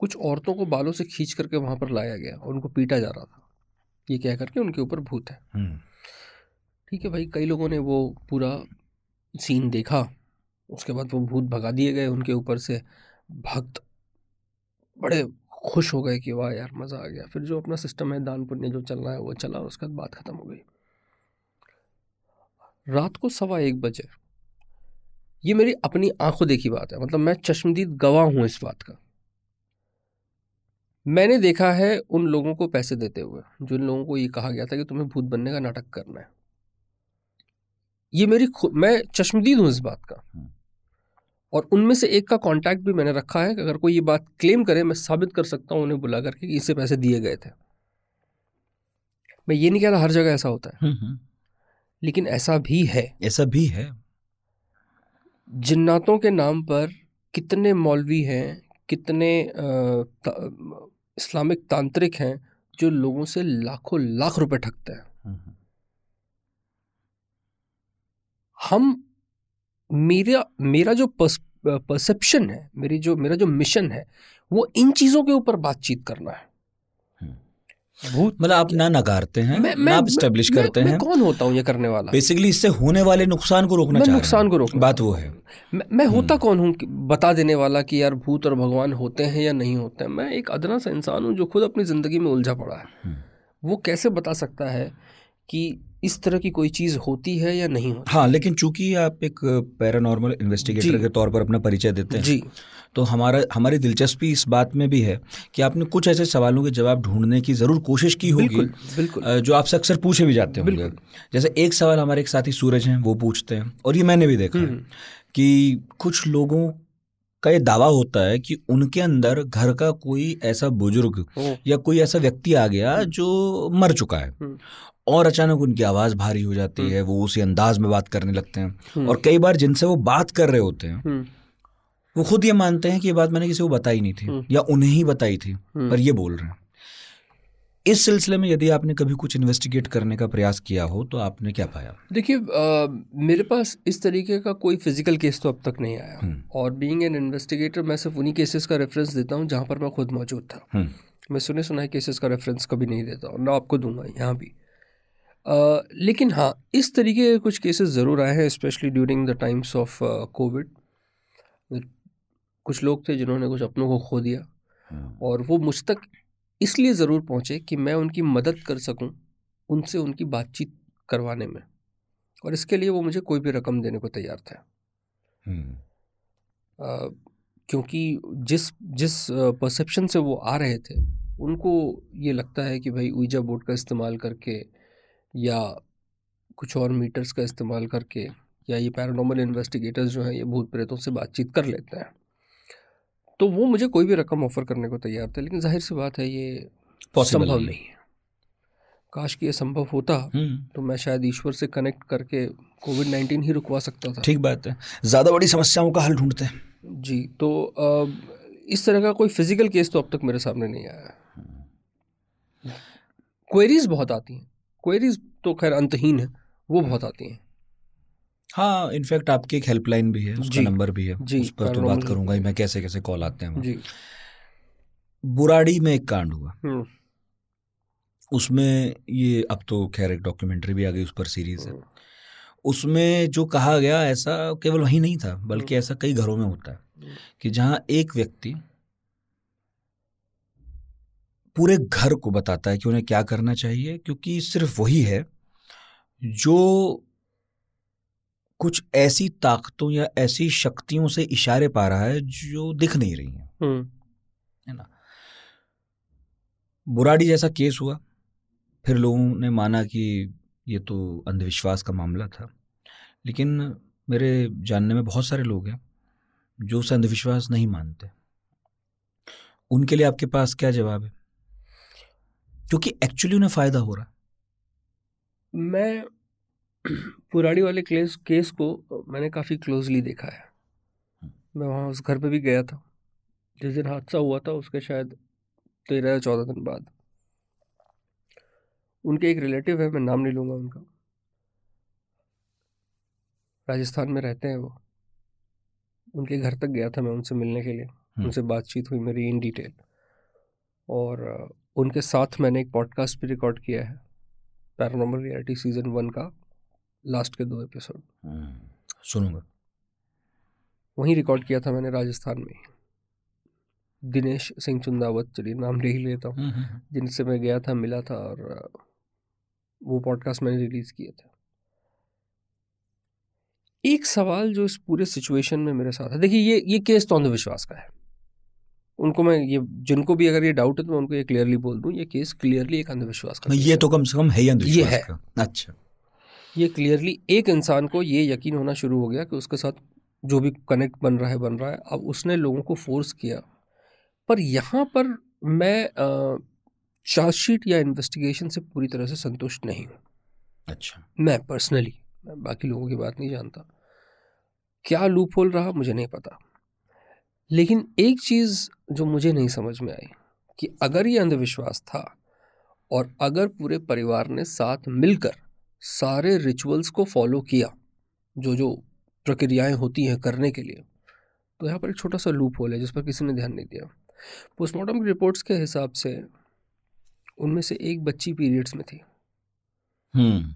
कुछ औरतों को बालों से खींच करके वहाँ पर लाया गया और उनको पीटा जा रहा था। ये कह करके उनके ऊपर भूत है। हम्म, ठीक है भाई कई लोगों ने वो पूरा सीन देखा उसके बाद वो भूत भगा दिए गए उनके ऊपर से। भक्त बड़े खुश हो गए कि वाह यार मज़ा आ गया। फिर जो अपना सिस्टम है दान पुण्य जो चलना है वो चला और उसके बाद बात ख़त्म हो गई। रात को सवा एक बजे। ये मेरी अपनी आँखों देखी बात है। मतलब मैं चश्मदीद गवाह हूँ इस बात का। मैंने देखा है उन लोगों को पैसे देते हुए जिन लोगों को ये कहा गया था कि तुम्हें भूत बनने का नाटक करना है। ये मेरी मैं चश्मदीद हूँ इस बात का। और उनमें से एक का कांटेक्ट भी मैंने रखा है कि अगर कोई ये बात क्लेम करे मैं साबित कर सकता हूँ उन्हें बुला करके कि इससे पैसे दिए गए थे। मैं ये नहीं कह रहा हर जगह ऐसा होता है। हम्म, हम्म, लेकिन ऐसा भी है। ऐसा भी है। जिन्नातों के नाम पर कितने मौलवी हैं कितने इस्लामिक तांत्रिक हैं जो लोगों से लाखों लाख रुपए ठगते हैं। हम्म, हम मेरा मेरा जो परसेप्शन है मेरी जो मेरा जो मिशन है वो इन चीज़ों के ऊपर बातचीत करना है। भूत मतलब आप ना नकारते हैं मैं, ना आप स्टेब्लिश मैं- करते मैं हैं। कौन होता हूँ ये करने वाला? बेसिकली इससे होने वाले नुकसान को रोकना मैं नुकसान को रोकना बात वो है। मैं मैं होता कौन हूँ बता देने वाला कि यार भूत और भगवान होते हैं या नहीं होते हैं? मैं एक अदना सा इंसान हूँ जो खुद अपनी ज़िंदगी में उलझा पड़ा है। वो कैसे बता सकता है कि इस तरह की कोई चीज़ होती है या नहीं होती? हाँ लेकिन चूँकि आप एक पैरानॉर्मल इन्वेस्टिगेटर। के तौर पर अपना परिचय देते हैं जी। तो हमारा हमारी दिलचस्पी इस बात में भी है कि आपने कुछ ऐसे सवालों के जवाब ढूँढने की ज़रूर कोशिश की होगी बिल्कुल बिल्कुल। जो आपसे अक्सर पूछे भी जाते होंगे। जैसे एक सवाल हमारे एक साथी सूरज हैं वो पूछते हैं और ये मैंने भी देखा है हम्म, कि कुछ लोगों का ये दावा होता है कि उनके अंदर घर का कोई ऐसा बुज़ुर्ग या कोई ऐसा व्यक्ति आ गया जो मर चुका है। हम्म, और अचानक उनकी आवाज़ भारी हो जाती है वो उसी अंदाज में बात करने लगते हैं। हम्म, और कई बार जिनसे वो बात कर रहे होते हैं हम्म, वो खुद ये मानते हैं कि ये बात मैंने किसी को बताई नहीं थी हम्म। या उन्हें ही बताई थी हम्म। पर ये बोल रहे हैं। इस सिलसिले में यदि आपने कभी कुछ इन्वेस्टिगेट करने का प्रयास किया हो तो आपने क्या पाया? देखिए मेरे पास इस तरीके का कोई फ़िज़िकल केस तो अब तक नहीं आया। हम्म। और बीइंग एन इन्वेस्टिगेटर मैं सिर्फ़ उन्हीं केसेस का रेफरेंस देता हूँ जहाँ पर मैं खुद मौजूद था। हम्म, मैं सुने सुनाए केसेस का रेफरेंस कभी नहीं देता और ना आपको दूँगा यहाँ भी। अ, लेकिन हाँ इस तरीके के कुछ केसेस ज़रूर आए हैं specially during the times of Covid कुछ लोग थे जिन्होंने कुछ अपनों को खो दिया। और वो मुझ तक इसलिए ज़रूर पहुँचे कि मैं उनकी मदद कर सकूँ उनसे उनकी बातचीत करवाने में। और इसके लिए वो मुझे कोई भी रकम देने को तैयार थे। हम्म, क्योंकि जिस जिस परसेप्शन से वो आ रहे थे उनको ये लगता है कि भाई ऊर्जा बोर्ड का इस्तेमाल करके या कुछ और मीटर्स का इस्तेमाल करके या ये पैरानॉर्मल इन्वेस्टिगेटर्स जो हैं ये भूत प्रेतों से बातचीत कर लेते हैं। तो वो मुझे कोई भी रकम ऑफ़र करने को तैयार थे लेकिन ज़ाहिर सी बात है ये संभव नहीं। है। काश कि ये संभव होता हम्म, तो मैं शायद ईश्वर से कनेक्ट करके कोविड नाइन्टीन ही रुकवा सकता था। ठीक बात है। ज़्यादा बड़ी समस्याओं का हल ढूंढते हैं। जी तो अ, इस तरह का कोई फ़िज़िकल केस तो अब तक मेरे सामने नहीं आया। क्वेरीज बहुत आती हैं। क्वेरीज तो खैर अंतहीन है वो बहुत आती हैं। हाँ इनफैक्ट आपकी एक हेल्पलाइन भी है उसका नंबर भी है जी, उस पर तो बात करूँगा ही मैं कैसे कैसे कॉल आते हैं जी। बुराड़ी में एक कांड हुआ। हम्म, उसमें ये अब तो खैर एक डॉक्यूमेंट्री भी आ गई उस पर सीरीज़ है। हम्म, उसमें जो कहा गया ऐसा केवल वहीं नहीं था बल्कि ऐसा कई घरों में होता है कि जहाँ एक व्यक्ति पूरे घर को बताता है कि उन्हें क्या करना चाहिए क्योंकि सिर्फ़ वही है जो कुछ ऐसी ताकतों या ऐसी शक्तियों से इशारे पा रहा है जो दिख नहीं रही हैं। हम्म, है ना? बुराड़ी जैसा केस हुआ। फिर लोगों ने माना कि ये तो अंधविश्वास का मामला था। लेकिन मेरे जानने में बहुत सारे लोग हैं जो उसे अंधविश्वास नहीं मानते। उनके लिए आपके पास क्या जवाब है? क्योंकि एक्चुअली उन्हें फ़ायदा हो रहा मैं पुराड़ी वाले केस केस को मैंने काफ़ी क्लोजली देखा है। मैं वहाँ उस घर पे भी गया था। जिस दिन हादसा हुआ था उसके शायद तेरह या चौदह दिन बाद। उनके एक रिलेटिव है मैं नाम नहीं लूँगा उनका। राजस्थान में रहते हैं वो। उनके घर तक गया था मैं उनसे मिलने के लिए। हम्म। उनसे बातचीत हुई मेरी इन डिटेल और उनके साथ मैंने एक पॉडकास्ट भी रिकॉर्ड किया है। पैरानॉर्मल रियलिटी सीज़न वन का। लास्ट के दो एपिसोड। हम्म, सुनूँगा। वहीं रिकॉर्ड किया था मैंने राजस्थान में। दिनेश सिंह चुंदावत चलिए नाम ले ही लेता हूँ। हम्म, हम्म, जिनसे मैं गया था मिला था और वो पॉडकास्ट मैंने रिलीज़ किया था। एक सवाल जो इस पूरे सिचुएशन में मेरे साथ है। देखिए ये ये केस तो अंधविश्वास का है। उनको मैं ये जिनको भी अगर ये डाउट है तो मैं उनको ये क्लियरली बोल दूँ ये केस क्लियरली एक अंधविश्वास का ये तो कम से कम है ही अंधविश्वास है। अच्छा। ये क्लियरली एक इंसान को ये यकीन होना शुरू हो गया कि उसके साथ जो भी कनेक्ट बन रहा है बन रहा है। अब उसने लोगों को फोर्स किया। पर यहाँ पर मैं चार्जशीट या इन्वेस्टिगेशन से पूरी तरह से संतुष्ट नहीं हूँ। अच्छा। मैं पर्सनली मैं बाकी लोगों की बात नहीं जानता। क्या लूप होल रहा मुझे नहीं पता। लेकिन एक चीज़ जो मुझे नहीं समझ में आई कि अगर ये अंधविश्वास था और अगर पूरे परिवार ने साथ मिलकर सारे रिचुअल्स को फॉलो किया जो जो प्रक्रियाएँ होती हैं करने के लिए। तो यहाँ पर एक छोटा सा लूप होल है जिस पर किसी ने ध्यान नहीं दिया। पोस्टमार्टम की रिपोर्ट्स के हिसाब से उनमें से एक बच्ची पीरियड्स में थी। हम्म।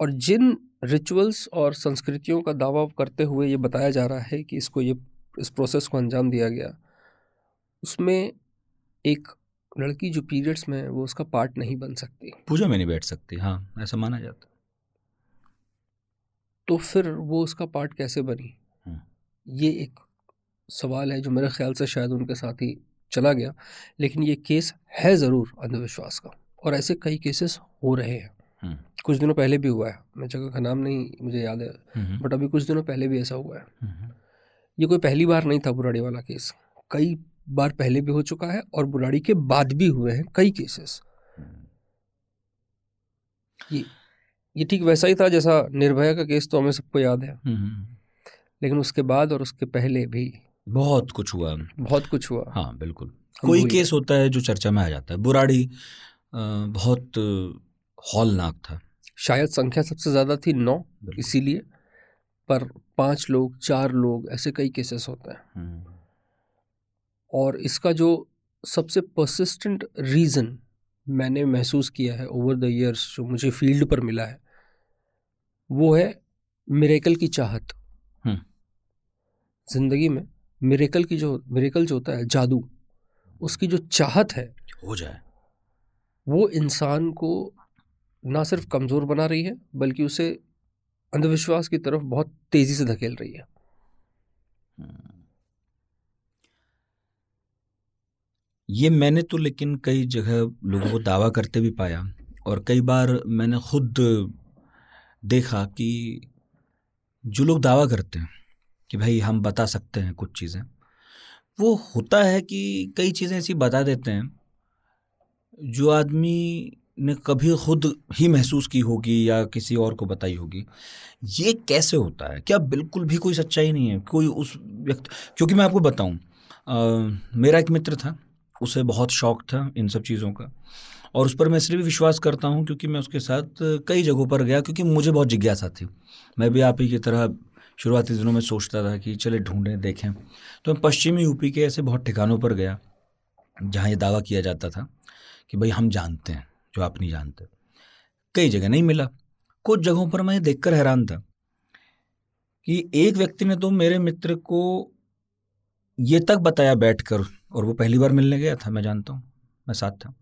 और जिन रिचुअल्स और संस्कृतियों का दावा करते हुए ये बताया जा रहा है कि इसको ये इस प्रोसेस को अंजाम दिया गया उसमें एक लड़की जो पीरियड्स में वो उसका पार्ट नहीं बन सकती। पूजा में नहीं बैठ सकती हाँ ऐसा माना जाता तो फिर वो उसका पार्ट कैसे बनी? हम्म। ये एक सवाल है जो मेरे ख्याल से शायद उनके साथ ही चला गया लेकिन ये केस है ज़रूर अंधविश्वास का और ऐसे कई केसेस हो रहे हैं। हम्म, कुछ दिनों पहले भी हुआ है मैं जगह का नाम नहीं मुझे याद है हम्म, बट अभी कुछ दिनों पहले भी ऐसा हुआ है। हम्म, ये कोई पहली बार नहीं था बुराड़ी वाला केस कई बार पहले भी हो चुका है और बुराड़ी के बाद भी हुए हैं कई केसेस ये ये ठीक वैसा ही था जैसा निर्भया का केस तो हमें सबको याद है। हम्म, लेकिन उसके बाद और उसके पहले भी बहुत कुछ हुआ। बहुत कुछ हुआ। हाँ बिल्कुल। कोई केस होता है जो चर्चा में आ जाता है। बुराड़ी बहुत हॉलनाक था। शायद संख्या सबसे ज़्यादा थी नौ। इसीलिए। पर पाँच लोग चार लोग ऐसे कई केसेस होते हैं। हम्म, और इसका जो सबसे परसिस्टेंट रीज़न मैंने महसूस किया है ओवर द इयर्स जो मुझे फ़ील्ड पर मिला है वो है मेरेकल की चाहत। हम्म। ज़िंदगी में मेरेकल की जो मेरेकल जो होता है जादू उसकी जो चाहत है हो जाए। वो इंसान को ना सिर्फ़ कमज़ोर बना रही है बल्कि उसे अंधविश्वास की तरफ़ बहुत तेज़ी से धकेल रही है। ये मैंने तो लेकिन कई जगह लोगों को दावा करते भी पाया और कई बार मैंने खुद देखा कि जो लोग दावा करते हैं कि भाई हम बता सकते हैं कुछ चीज़ें, वो होता है कि कई चीज़ें ऐसी बता देते हैं जो आदमी ने कभी खुद ही महसूस की होगी या किसी और को बताई होगी। ये कैसे होता है? क्या बिल्कुल भी कोई सच्चाई नहीं है? कोई उस व्यक्ति, क्योंकि मैं आपको बताऊँ मेरा एक मित्र था। उसे बहुत शौक था इन सब चीज़ों का। और उस पर मैं इसलिए भी विश्वास करता हूँ क्योंकि मैं उसके साथ कई जगहों पर गया क्योंकि मुझे बहुत जिज्ञासा थी। मैं भी आप ही की तरह शुरुआती दिनों में सोचता था कि चले ढूंढें, देखें। तो मैं पश्चिमी यूपी के ऐसे बहुत ठिकानों पर गया, जहाँ ये दावा किया जाता था कि भाई हम जानते हैं, जो आप नहीं जानते। कई जगह नहीं मिला। कुछ जगहों पर मैं देखकर हैरान था कि एक व्यक्ति ने तो मेरे मित्र को ये तक बताया बैठकर और वो पहली बार मिलने गया था, मैं जानता हूँ, मैं साथ था।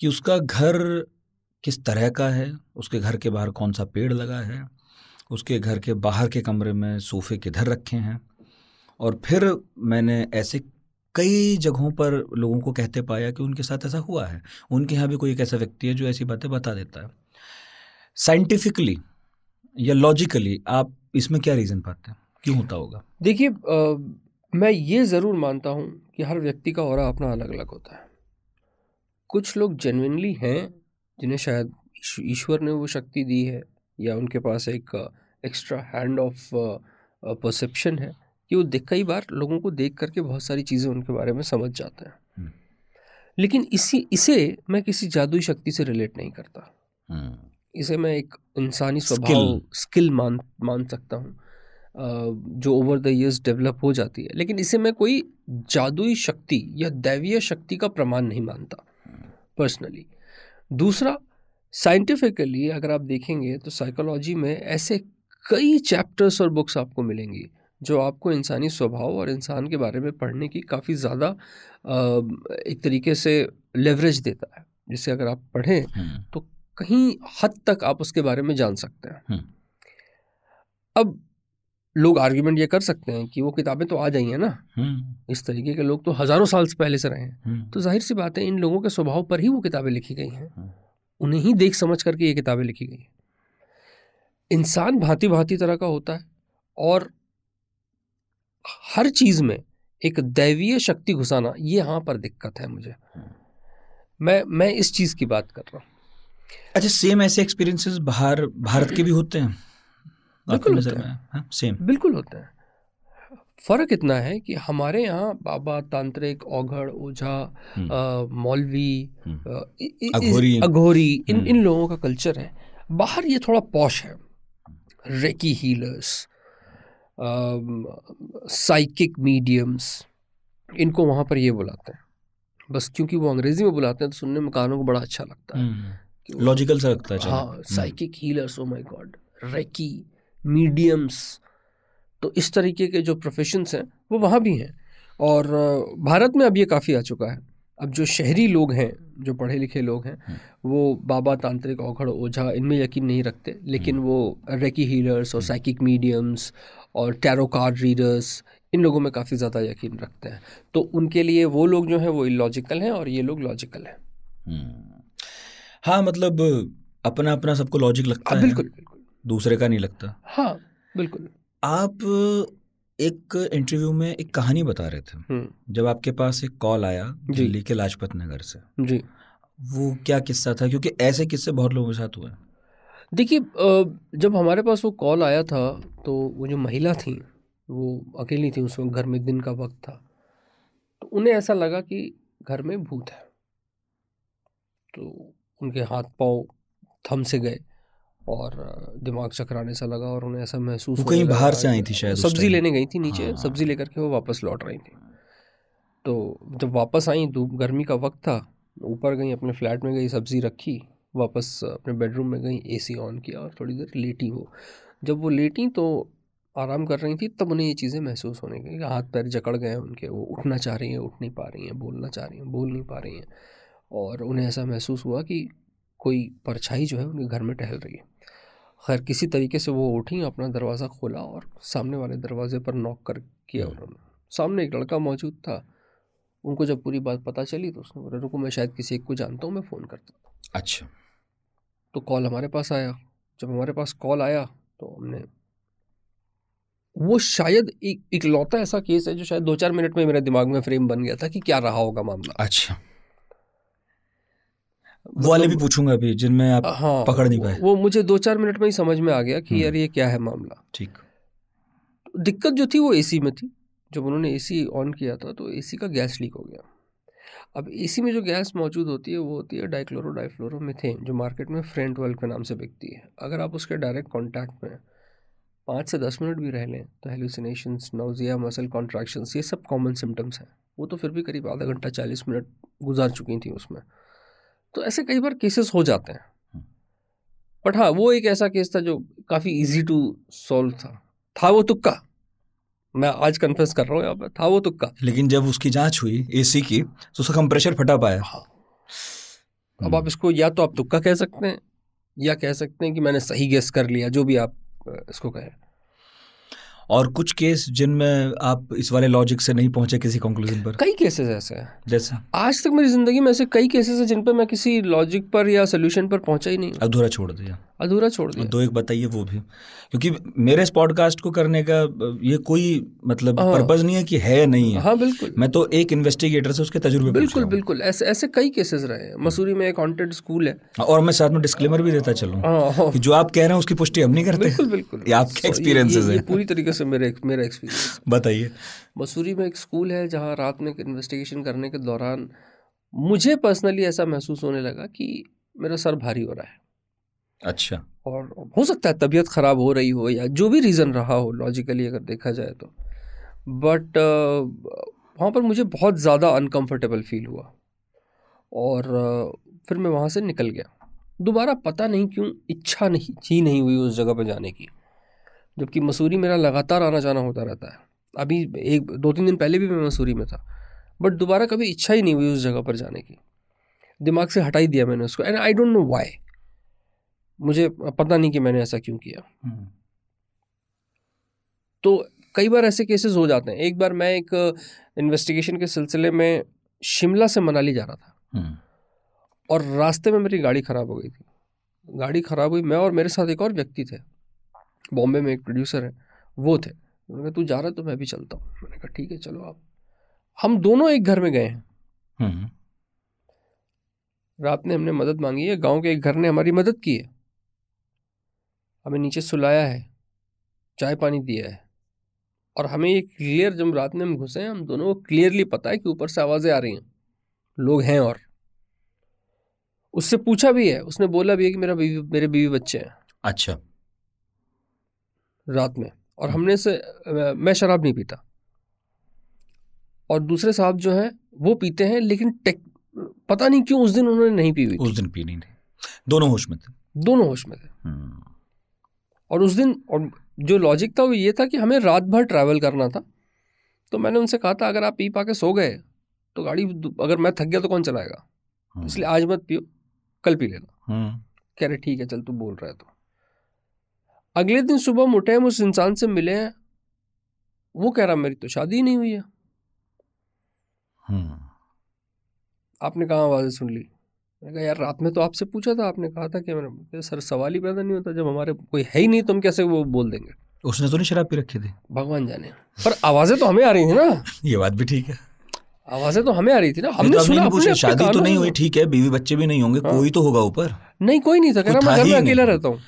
कि उसका घर किस तरह का है, उसके घर के बाहर कौन सा पेड़ लगा है, उसके घर के बाहर के कमरे में सोफे किधर रखे हैं, और फिर मैंने ऐसे कई जगहों पर लोगों को कहते पाया कि उनके साथ ऐसा हुआ है, उनके यहाँ भी कोई एक ऐसा व्यक्ति है जो ऐसी बातें बता देता है। साइंटिफिकली या लॉजिकली आप इसमें क्या रीज़न पाते हैं? क्यों होता होगा? देखिए मैं ये ज़रूर मानता हूँ कि हर व्यक्ति का और अपना अलग अलग होता है। कुछ लोग जेनविनली हैं जिन्हें शायद ईश्वर ने वो शक्ति दी है या उनके पास एक एक्स्ट्रा हैंड ऑफ़ परसेप्शन है कि वो देख कई बार लोगों को देख करके बहुत सारी चीज़ें उनके बारे में समझ जाते हैं। हम्म। लेकिन इसी इसे मैं किसी जादुई शक्ति से रिलेट नहीं करता। हम्म, इसे मैं एक इंसानी. स्वभाव स्किल मान मान सकता हूँ। जो ओवर द ईयर्स डेवलप हो जाती है। लेकिन इसे मैं कोई जादुई शक्ति या दैवीय शक्ति का प्रमाण नहीं मानता पर्सनली दूसरा साइंटिफिकली अगर आप देखेंगे तो साइकोलॉजी में ऐसे कई चैप्टर्स और बुक्स आपको मिलेंगी जो आपको इंसानी स्वभाव और इंसान के बारे में पढ़ने की काफ़ी ज़्यादा एक तरीके से लेवरेज देता है। जिसे अगर आप पढ़ें हम्म, तो कहीं हद तक आप उसके बारे में जान सकते हैं। हम्म। अब लोग आर्ग्यूमेंट ये कर सकते हैं कि वो किताबें तो आ हैं ना। हम्म, इस तरीके के लोग तो हज़ारों साल से पहले से रहे हैं। हम्म, तो ज़ाहिर सी बात है इन लोगों के स्वभाव पर ही वो किताबें लिखी गई हैं। हम्म। उन्हें ही देख समझ करके ये किताबें लिखी गई हैं। इंसान भांति भांति तरह का होता है और हर चीज़ में एक दैवीय शक्ति घुसाना ये यहाँ पर दिक्कत है मुझे। मैं मैं इस चीज़ की बात कर रहा हूँ। अच्छा सेम ऐसे एक्सपीरियंसेस बाहर भारत के भी होते हैं? बिल्कुल नज़र होते में हाँ सेम बिल्कुल होता है। फ़र्क इतना है कि हमारे यहाँ बाबा तांत्रिक औघड़ ओझा हम्म। मौलवी हम्म। अघोरी। अघोरी इन हम्म। इन लोगों का कल्चर है। बाहर ये थोड़ा पॉश है। रेकी हीलर्स साइकिक मीडियम्स इनको वहाँ पर ये बुलाते हैं। बस क्योंकि वो अंग्रेज़ी में बुलाते हैं तो सुनने में कानों को बड़ा अच्छा लगता है। लॉजिकल सा लगता है हाँ psychic healers oh my God reiki mediums. तो इस तरीके के जो प्रोफेशंस हैं वो वहाँ भी हैं। और भारत में अब ये काफ़ी आ चुका है। अब जो शहरी लोग हैं जो पढ़े लिखे लोग हैं हम्म। वो बाबा तांत्रिक औघड़ ओझा इनमें यकीन नहीं रखते। लेकिन हम्म। वो रेकी हीलर्स और साइकिक मीडियम्स और टैरो कार्ड रीडर्स इन लोगों में काफ़ी ज़्यादा यकीन रखते हैं। तो उनके लिए वो लोग जो हैं वो इलॉजिकल हैं और ये लोग लॉजिकल हैं। हम्म। हाँ मतलब अपना अपना सबको लॉजिक लगता हाँ है। बिल्कुल बिल्कुल। दूसरे का नहीं लगता। हाँ बिल्कुल। आप एक इंटरव्यू में एक कहानी बता रहे थे। हम्म। जब आपके पास एक कॉल आया। दिल्ली के लाजपत नगर से। जी। वो क्या किस्सा था? क्योंकि ऐसे किस्से बहुत लोगों के साथ हुए। देखिए जब हमारे पास वो कॉल आया था तो वो जो महिला थी वो अकेली थी उस वक्त घर में दिन का वक्त था। तो उन्हें ऐसा लगा कि घर में भूत है। तो उनके हाथ पाँव थम से गए। और दिमाग चकराने सा लगा और उन्हें ऐसा महसूस कहीं बाहर से आई थी शायद सब्ज़ी लेने गई थी नीचे हाँ। सब्ज़ी लेकर के वो वापस लौट रही थी। तो जब वापस आई धूप गर्मी का वक्त था ऊपर गई अपने फ्लैट में गई सब्ज़ी रखी वापस अपने बेडरूम में गई एसी ऑन किया और थोड़ी देर लेटी वो। जब वो लेटी तो आराम कर रही थी तब उन्हें ये चीज़ें महसूस होने लगी हाथ पैर जकड़ गए उनके वो उठना चाह रही हैं उठ नहीं पा रही हैं बोलना चाह रही हैं बोल नहीं पा रही हैं। और उन्हें ऐसा महसूस हुआ कि कोई परछाई जो है उनके घर में टहल रही है। खैर किसी तरीके से वो उठी अपना दरवाज़ा खोला और सामने वाले दरवाजे पर नॉक कर किया उन्होंने। सामने एक लड़का मौजूद था। उनको जब पूरी बात पता चली तो उसने बोला रुको मैं शायद किसी एक को जानता हूँ मैं फ़ोन करता हूँ। अच्छा। तो कॉल हमारे पास आया। जब हमारे पास कॉल आया तो हमने वो शायद एक इकलौता ऐसा केस है जो शायद दो चार मिनट में मेरे दिमाग में फ्रेम बन गया था कि क्या रहा होगा मामला। अच्छा। वो वाले भी पूछूँगा अभी जिनमें आप हाँ पकड़ नहीं पाए। वो मुझे दो चार मिनट में ही समझ में आ गया कि हम्म। यार ये क्या है मामला। ठीक। दिक्कत जो थी वो एसी में थी। जब उन्होंने एसी ऑन किया था तो एसी का गैस लीक हो गया। अब एसी में जो गैस मौजूद होती है वो होती है डाइक्लोरो डाइफ्लोरो मिथेन जो मार्केट में फ्रेंट ट्वेल्व के नाम से बिकती है। अगर आप उसके डायरेक्ट कॉन्टैक्ट में पाँच से दस मिनट भी रह लें तो हेलुसिनेशंस नाउजिया मसल कॉन्ट्रैक्शंस ये सब कॉमन सिम्टम्स हैं। वो तो फिर भी करीब आधा घंटा चालीस मिनट गुजार चुकी थी उसमें। तो ऐसे कई बार केसेस हो जाते हैं। बट हाँ वो एक ऐसा केस था जो काफ़ी इजी टू सॉल्व था। था वो तुक्का। मैं आज कन्फेस कर रहा हूँ यहाँ पर था वो तुक्का। लेकिन जब उसकी जाँच हुई एसी की तो उसका कंप्रेशर फटा पाया। हाँ। अब आप इसको या तो आप तुक्का कह सकते हैं या कह सकते हैं कि मैंने सही गेस कर लिया जो भी आप इसको कहें। और कुछ केस जिनमें आप इस वाले लॉजिक से नहीं पहुँचे किसी कंक्लूजन पर? कई केसेस ऐसे हैं। जैसे। आज तक मेरी ज़िंदगी में ऐसे कई केसेस हैं जिन पर मैं किसी लॉजिक पर या सोल्यूशन पर पहुँचा ही नहीं अधूरा छोड़ दिया। अधूरा छोड़ दिया। दो एक बताइए वो भी। क्योंकि मेरे इस पॉडकास्ट को करने का ये कोई मतलब हाँ। पर्पज नहीं है कि है नहीं है। हाँ बिल्कुल। मैं तो एक इन्वेस्टिगेटर से उसके तजुर्बे बिल्कुल बिल्कुल। ऐसे ऐसे कई केसेस रहे हैं। मसूरी में एक हॉन्टेड स्कूल है। और मैं साथ में डिस्क्लेमर भी देता चलूँ हाँ हाँ। कि जो आप कह रहे हैं उसकी पुष्टि हम नहीं करते। बिल्कुल बिल्कुल। ये आपके ये हैं। पूरी तरीके से मेरे मेरा एक्सपीरियंस बताइए। मसूरी में एक स्कूल है जहाँ रात में इन्वेस्टिगेशन करने के दौरान मुझे पर्सनली ऐसा महसूस होने लगा कि मेरा सर भारी हो रहा है। अच्छा। और हो सकता है तबीयत ख़राब हो रही हो या जो भी रीज़न रहा हो लॉजिकली अगर देखा जाए तो। बट वहाँ पर मुझे बहुत ज़्यादा अनकंफर्टेबल फील हुआ। और uh, फिर मैं वहाँ से निकल गया। दोबारा पता नहीं क्यों इच्छा नहीं ही नहीं हुई उस जगह पर जाने की। जबकि मसूरी मेरा लगातार आना जाना होता रहता है। अभी एक दो तीन दिन पहले भी मैं मसूरी में था। बट दोबारा कभी इच्छा ही नहीं हुई उस जगह पर जाने की। दिमाग से हटा ही दिया मैंने उसको। And I don't know why मुझे पता नहीं कि मैंने ऐसा क्यों किया। हम्म। तो कई बार ऐसे केसेस हो जाते हैं। एक बार मैं एक इन्वेस्टिगेशन के सिलसिले में शिमला से मनाली जा रहा था। हम्म। और रास्ते में मेरी गाड़ी ख़राब हो गई थी। गाड़ी ख़राब हुई मैं और मेरे साथ एक और व्यक्ति थे। बॉम्बे में एक प्रोड्यूसर है वो थे। उन्होंने कहा तू जा रहा है तो मैं भी चलता हूँ। मैंने कहा ठीक है चलो आप। हम दोनों एक घर में गए हैं। हम्म। रात ने हमने मदद मांगी है। गाँव के एक घर ने हमारी मदद की है। हमें नीचे सुलाया है चाय पानी दिया है। और हमें ये क्लियर जब रात में हम घुसे हैं हम दोनों को क्लियरली पता है कि ऊपर से आवाज़ें आ रही हैं। लोग हैं और। उससे पूछा भी है उसने बोला भी है कि मेरा बीवी मेरे बीवी बच्चे हैं। अच्छा। रात में। और हमने से मैं शराब नहीं पीता। और दूसरे साहब जो हैं वो पीते हैं लेकिन टेक पता नहीं क्यों उस दिन उन्होंने नहीं पी हुई उस दिन पी नहीं थी। दोनों होश में थे। दोनों होश में थे। हम्म। और उस दिन और जो लॉजिक था वो ये था कि हमें रात भर ट्रैवल करना था। तो मैंने उनसे कहा था अगर आप पी पा के सो गए तो गाड़ी अगर मैं थक गया तो कौन चलाएगा? हम्म। इसलिए आज मत पियो कल पी लेना। हम्म। कह रहे ठीक है चल तू बोल रहा है तो। अगले दिन सुबह हम उठे हम उस इंसान से मिले हैं। वो कह रहा मेरी तो शादी ही नहीं हुई है। हम्म। आपने कहाँ आवाज़ें सुन ली? मैंने कहा यार रात में तो आपसे पूछा था आपने कहा था कि मैंने सर सवाल ही पैदा नहीं होता जब हमारे कोई है ही नहीं तो हम कैसे वो बोल देंगे? उसने तो नहीं शराब पी रखी थी। भगवान जाने। पर आवाज़ें तो हमें आ रही थी ना। ये बात भी ठीक है। आवाज़ें तो हमें आ रही थी ना। हमने तो सुना पूछा शादी तो नहीं हुई ठीक है बीवी बच्चे भी नहीं होंगे हाँ। कोई तो होगा ऊपर। नहीं कोई नहीं था कह रहा मैं घर में अकेला रहता हूँ।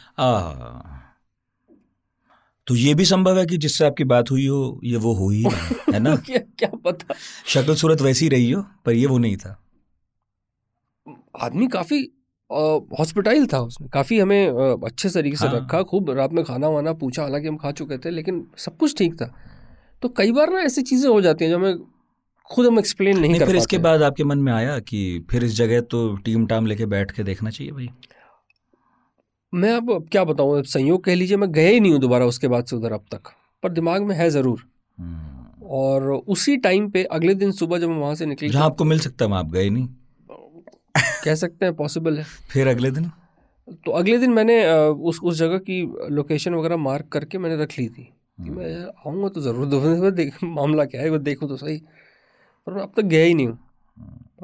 तो ये भी संभव है कि जिससे आपकी बात हुई हो ये वो हुई ही है ना? क्या क्या पता? शक्ल सूरत वैसी रही हो पर ये वो नहीं था। आदमी काफ़ी हॉस्पिटाइल था उसने। काफ़ी हमें अ, अच्छे तरीके से हाँ। रखा खूब रात में खाना वाना पूछा हालाँकि हम खा चुके थे लेकिन सब कुछ ठीक था। तो कई बार ना ऐसी चीज़ें हो जाती हैं जो हमें खुद हम एक्सप्लेन नहीं, नहीं कर फिर इसके बाद आपके मन में आया कि फिर इस जगह तो टीम टाम लेके बैठ के देखना चाहिए भाई? मैं अब क्या बताऊँ संयोग कह लीजिए मैं गया ही नहीं हूँ दोबारा उसके बाद से उधर अब तक। पर दिमाग में है ज़रूर। हम्म। और उसी टाइम पे अगले दिन सुबह जब हम वहाँ से निकले जहाँ आपको मिल सकता है वहाँ आप गए नहीं। कह सकते हैं पॉसिबल है। फिर अगले दिन? तो अगले दिन मैंने उस उस जगह की लोकेशन वगैरह मार्क करके मैंने रख ली थी कि मैं आऊँगा तो ज़रूर दो देख मामला क्या है वो देखूँ तो सही। पर मैं अब तक गया ही नहीं हूँ।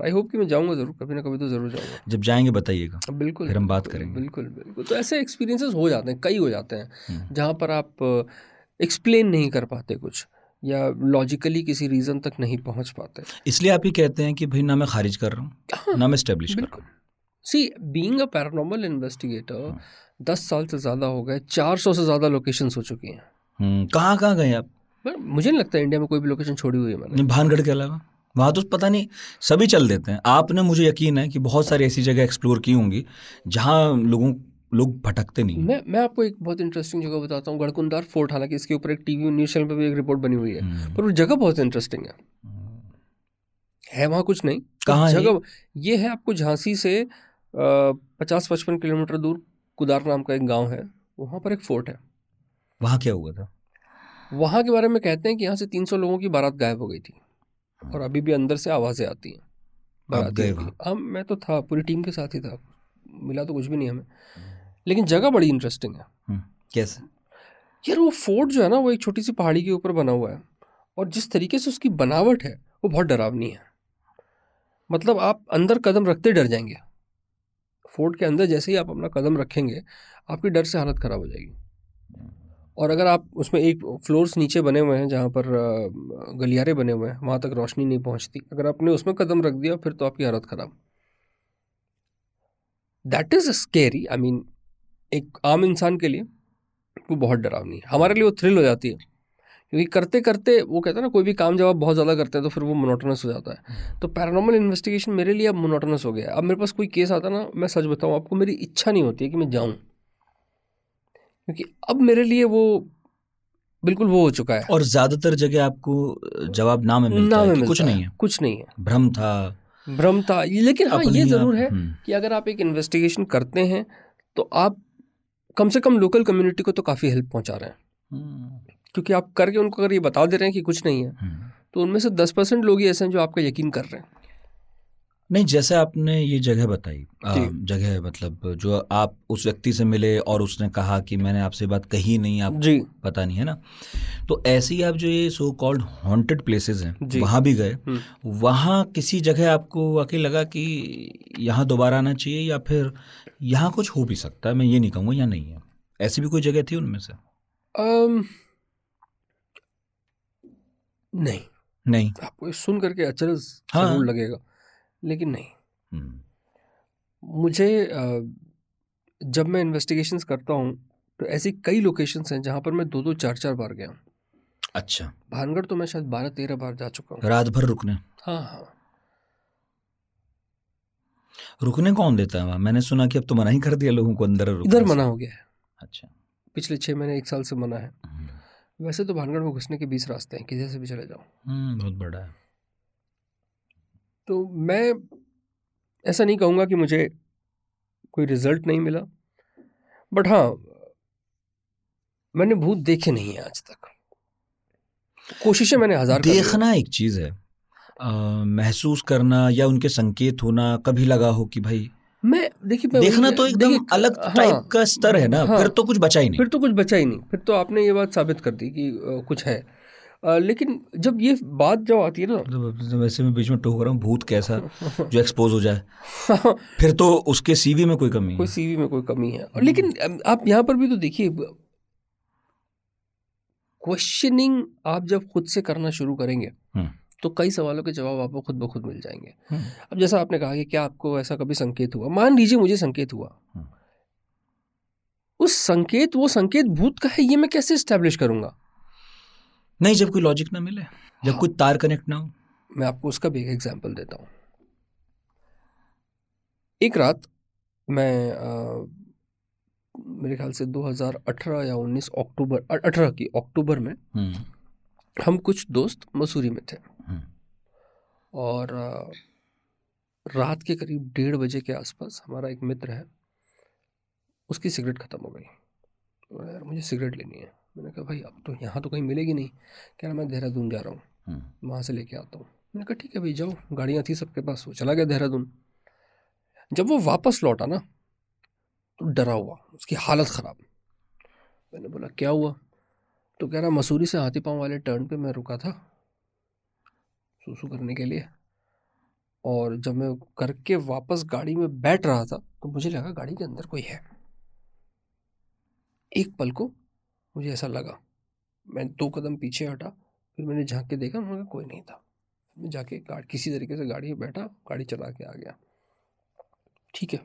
आई होप कि मैं जाऊँगा ज़रूर कभी ना कभी तो ज़रूर जाऊँगा। जब जाएँगे बताइएगा बिल्कुल फिर हम बात करेंगे। बिल्कुल बिल्कुल। तो ऐसे एक्सपीरियंसेस हो जाते हैं कई हो जाते हैं हम्म। जहाँ पर आप एक्सप्लेन नहीं कर पाते कुछ। या लॉजिकली किसी रीज़न तक नहीं पहुँच पाते। इसलिए आप ही कहते हैं कि भाई ना मैं खारिज कर रहा हूँ ना मैं स्टेब्लिश कर रहा see being a paranormal investigator दस साल से ज़्यादा हो गए चार सौ से ज़्यादा लोकेशन हो चुकी हैं। हम्म, कहाँ कहाँ गए आप? पर मुझे नहीं लगता इंडिया में कोई भी लोकेशन छोड़ी हुई है मैंने। भानगढ़ के अलावा? वहाँ तो पता नहीं सभी चल देते हैं। आपने मुझे यकीन है कि बहुत सारी ऐसी जगह एक्सप्लोर की होंगी जहाँ लोगों लोग भटकते नहीं मैं मैं आपको एक बहुत इंटरेस्टिंग जगह बताता हूँ गढ़कुंदार फोर्ट हालाँकि इसके ऊपर एक टीवी न्यूज़ चैनल पर भी एक रिपोर्ट बनी हुई है हम्म। पर वो जगह बहुत इंटरेस्टिंग है। है वहाँ कुछ नहीं कहाँ है ये? जगह ये है आपको झांसी से पचास पचपन किलोमीटर दूर कुदार नाम का एक गाँव है वहाँ पर एक फोर्ट है। वहाँ क्या हुआ था? वहाँ के बारे में कहते हैं कि यहाँ से 300 लोगों की बारात गायब हो गई थी और अभी भी अंदर से आवाज़ें आती हैं। बारातियों गए। हम मैं तो था पूरी टीम के साथ ही था मिला तो कुछ भी नहीं हमें। लेकिन जगह बड़ी इंटरेस्टिंग है। हम्म, कैसे? यार वो फोर्ट जो है ना वो एक छोटी सी पहाड़ी के ऊपर बना हुआ है और जिस तरीके से उसकी बनावट है वो बहुत डरावनी है। मतलब आप अंदर कदम रखते डर जाएँगे। फोर्ट के अंदर जैसे ही आप अपना कदम रखेंगे आपकी डर से हालत ख़राब हो जाएगी। और अगर आप उसमें एक फ्लोर्स नीचे बने हुए हैं जहाँ पर गलियारे बने हुए हैं वहाँ तक रोशनी नहीं पहुँचती अगर आपने उसमें कदम रख दिया फिर तो आपकी हालत ख़राब। That is a scary I mean एक आम इंसान के लिए वो बहुत डरावनी है। हमारे लिए वो थ्रिल हो जाती है। क्योंकि करते करते वो कहते हैं ना कोई भी काम जब आप बहुत ज़्यादा करते हैं तो फिर वो मोनोटोनस हो जाता है। तो पैरानॉर्मल इन्वेस्टिगेशन मेरे लिए अब मोनोटोनस हो गया है। अब मेरे पास कोई केस आता ना मैं सच बताऊँ आपको मेरी इच्छा नहीं होती है कि मैं जाऊँ। क्योंकि अब मेरे लिए वो बिल्कुल वो हो चुका है। और ज़्यादातर जगह आपको जवाब ना में मिलता ना है में मिलता कुछ नहीं है। कुछ नहीं है। भ्रम था। भ्रम था। लेकिन हाँ ये ज़रूर है हम्म, कि अगर आप एक इन्वेस्टिगेशन करते हैं तो आप कम से कम लोकल कम्युनिटी को तो काफ़ी हेल्प पहुँचा रहे हैं हम्म, क्योंकि आप करके उनको अगर ये बता दे रहे हैं कि कुछ नहीं है हम्म। तो उनमें से दस परसेंट लोग ही ऐसे हैं जो आपका यकीन कर रहे हैं नहीं जैसे आपने ये जगह बताई जगह मतलब जो आप उस व्यक्ति से मिले और उसने कहा कि मैंने आपसे बात कही नहीं आप जी पता नहीं है ना तो ऐसे ही आप जो ये सो कॉल्ड हॉन्टेड प्लेसेस हैं। वहाँ भी गए हम्म। वहाँ किसी जगह आपको वाकई लगा कि यहाँ दोबारा आना चाहिए या फिर यहाँ कुछ हो भी सकता है मैं ये नहीं कहूँगा या नहीं है। ऐसी भी कोई जगह थी उनमें से? अम, नहीं। नहीं? आपको सुन करके अचरज हाँ। ज़रूर लगेगा लेकिन नहीं। हम्म, मुझे जब मैं इन्वेस्टिगेशंस करता हूँ तो ऐसी कई लोकेशंस हैं जहाँ पर मैं दो दो चार चार बार गया हूँ। अच्छा। भानगढ़ तो मैं शायद बारह तेरह बार जा चुका हूँ। रात भर रुकने? हाँ हाँ। रुकने कौन देता है वहाँ? मैंने सुना कि अब तो मना ही कर दिया लोगों को अंदर इधर मना हो गया है। अच्छा। पिछले छः महीने एक साल से मना है। हम्म, वैसे तो भानगढ़ में घुसने के बीस रास्ते हैं किसी से भी चले जाओ। हम्म, बहुत बड़ा है। तो मैं ऐसा नहीं कहूँगा कि मुझे कोई रिज़ल्ट नहीं मिला बट हाँ मैंने भूत देखे नहीं है आज तक। कोशिशें मैंने हज़ार। देखना एक चीज़ है। महसूस करना या उनके संकेत होना कभी लगा हो कि भाई मैं देखिए मैं देखना तो एकदम अलग हाँ, का स्तर है ना हाँ। फिर तो कुछ बचा ही नहीं। फिर तो कुछ बचा ही नहीं फिर तो आपने ये बात साबित कर दी कि कुछ है। अ, लेकिन जब ये बात जब आती है ना मतलब वैसे मैं बीच में टोक रहा हूँ भूत कैसा जो एक्सपोज हो जाए। फिर तो उसके सीवी में कोई कमी कोई सीवी में कोई कमी है। लेकिन आप यहाँ पर भी तो देखिए क्वेश्चनिंग आप जब खुद से करना शुरू करेंगे हम्म। तो कई सवालों के जवाब आपको खुद ब खुद मिल जाएँगे। हम्म। अब जैसा आपने कहा कि क्या आपको ऐसा कभी संकेत हुआ? मान लीजिए मुझे संकेत हुआ। हम्म। उस संकेत वो संकेत भूत का है ये मैं कैसे स्टैब्लिश करूँगा? नहीं जब कोई लॉजिक ना मिले जब हाँ। कोई तार कनेक्ट ना हो। मैं आपको उसका भी एक एग्जांपल देता हूँ। एक रात मैं अ, मेरे ख्याल से 2018 या 19 अक्टूबर 18 की अक्टूबर में हम्म, हम कुछ दोस्त मसूरी में थे। और रात के करीब डेढ़ बजे के आसपास हमारा एक मित्र है उसकी सिगरेट ख़त्म हो गई। बोला, यार मुझे सिगरेट लेनी है। मैंने कहा भाई अब तो यहाँ तो कहीं मिलेगी नहीं। कह रहा मैं देहरादून जा रहा हूँ। हम्म, वहाँ से लेके आता हूँ। मैंने कहा ठीक है भाई जाओ। गाड़ियाँ थी सबके पास। वो चला गया देहरादून। जब वो वापस लौटा ना तो डरा हुआ। उसकी हालत ख़राब। मैंने बोला क्या हुआ? तो कह रहा मसूरी से हाथी पाँव वाले टर्न पे मैं रुका था। सूसू करने के लिए। और जब मैं करके वापस गाड़ी में बैठ रहा था तो मुझे लगा गाड़ी के अंदर कोई है। एक पल को मुझे ऐसा लगा। मैं दो कदम पीछे हटा, फिर मैंने झाँक के देखा कहा कोई नहीं था। मैं जाके गाड़ी किसी तरीके से गाड़ी में बैठा, गाड़ी चला के आ गया। ठीक है।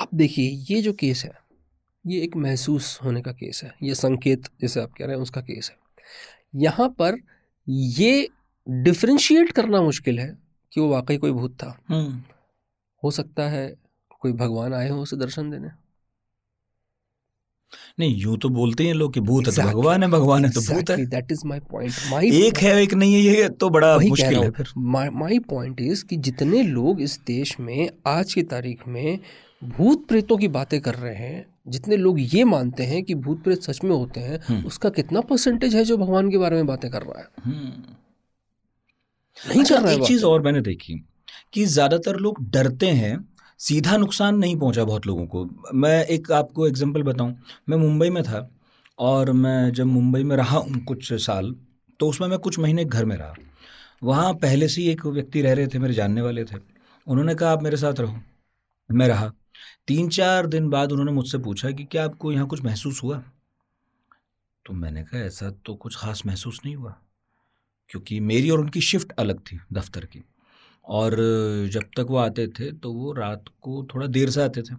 अब देखिए, ये जो केस है, ये एक महसूस होने का केस है। ये संकेत, जैसे आप कह रहे हैं, उसका केस है। यहाँ पर ये डिफ्रेंशिएट करना मुश्किल है कि वो वाकई कोई भूत था। हम्म, हो सकता है कोई भगवान आए हो उसे दर्शन देने। नहीं यूँ तो बोलते हैं लोग कि भूत exactly. है तो भगवान है भगवान है तो भूत है। That is my point my एक है एक नहीं है ये तो बड़ा मुश्किल है फिर। माई पॉइंट इज़ कि जितने लोग इस देश में आज की तारीख में भूत प्रेतों की बातें कर रहे हैं जितने लोग ये मानते हैं कि भूत प्रेत सच में होते हैं हम्म। उसका कितना परसेंटेज है जो भगवान के बारे में बातें कर रहा है? हम्म। नहीं अच्छा, रहा एक चीज़ और मैंने देखी कि ज़्यादातर लोग डरते हैं सीधा नुकसान नहीं पहुँचा बहुत लोगों को। मैं एक आपको एग्जांपल बताऊँ। मैं मुंबई में था और मैं जब मुंबई में रहा हूँ कुछ साल तो उसमें मैं कुछ महीने घर में रहा। वहाँ पहले से ही एक व्यक्ति रह रहे थे मेरे जानने वाले थे। उन्होंने कहा आप मेरे साथ रहो। मैं रहा। तीन चार दिन बाद उन्होंने मुझसे पूछा कि क्या आपको यहाँ कुछ महसूस हुआ? तो मैंने कहा ऐसा तो कुछ खास महसूस नहीं हुआ। क्योंकि मेरी और उनकी शिफ्ट अलग थी दफ्तर की। और जब तक वो आते थे तो वो रात को थोड़ा देर से आते थे।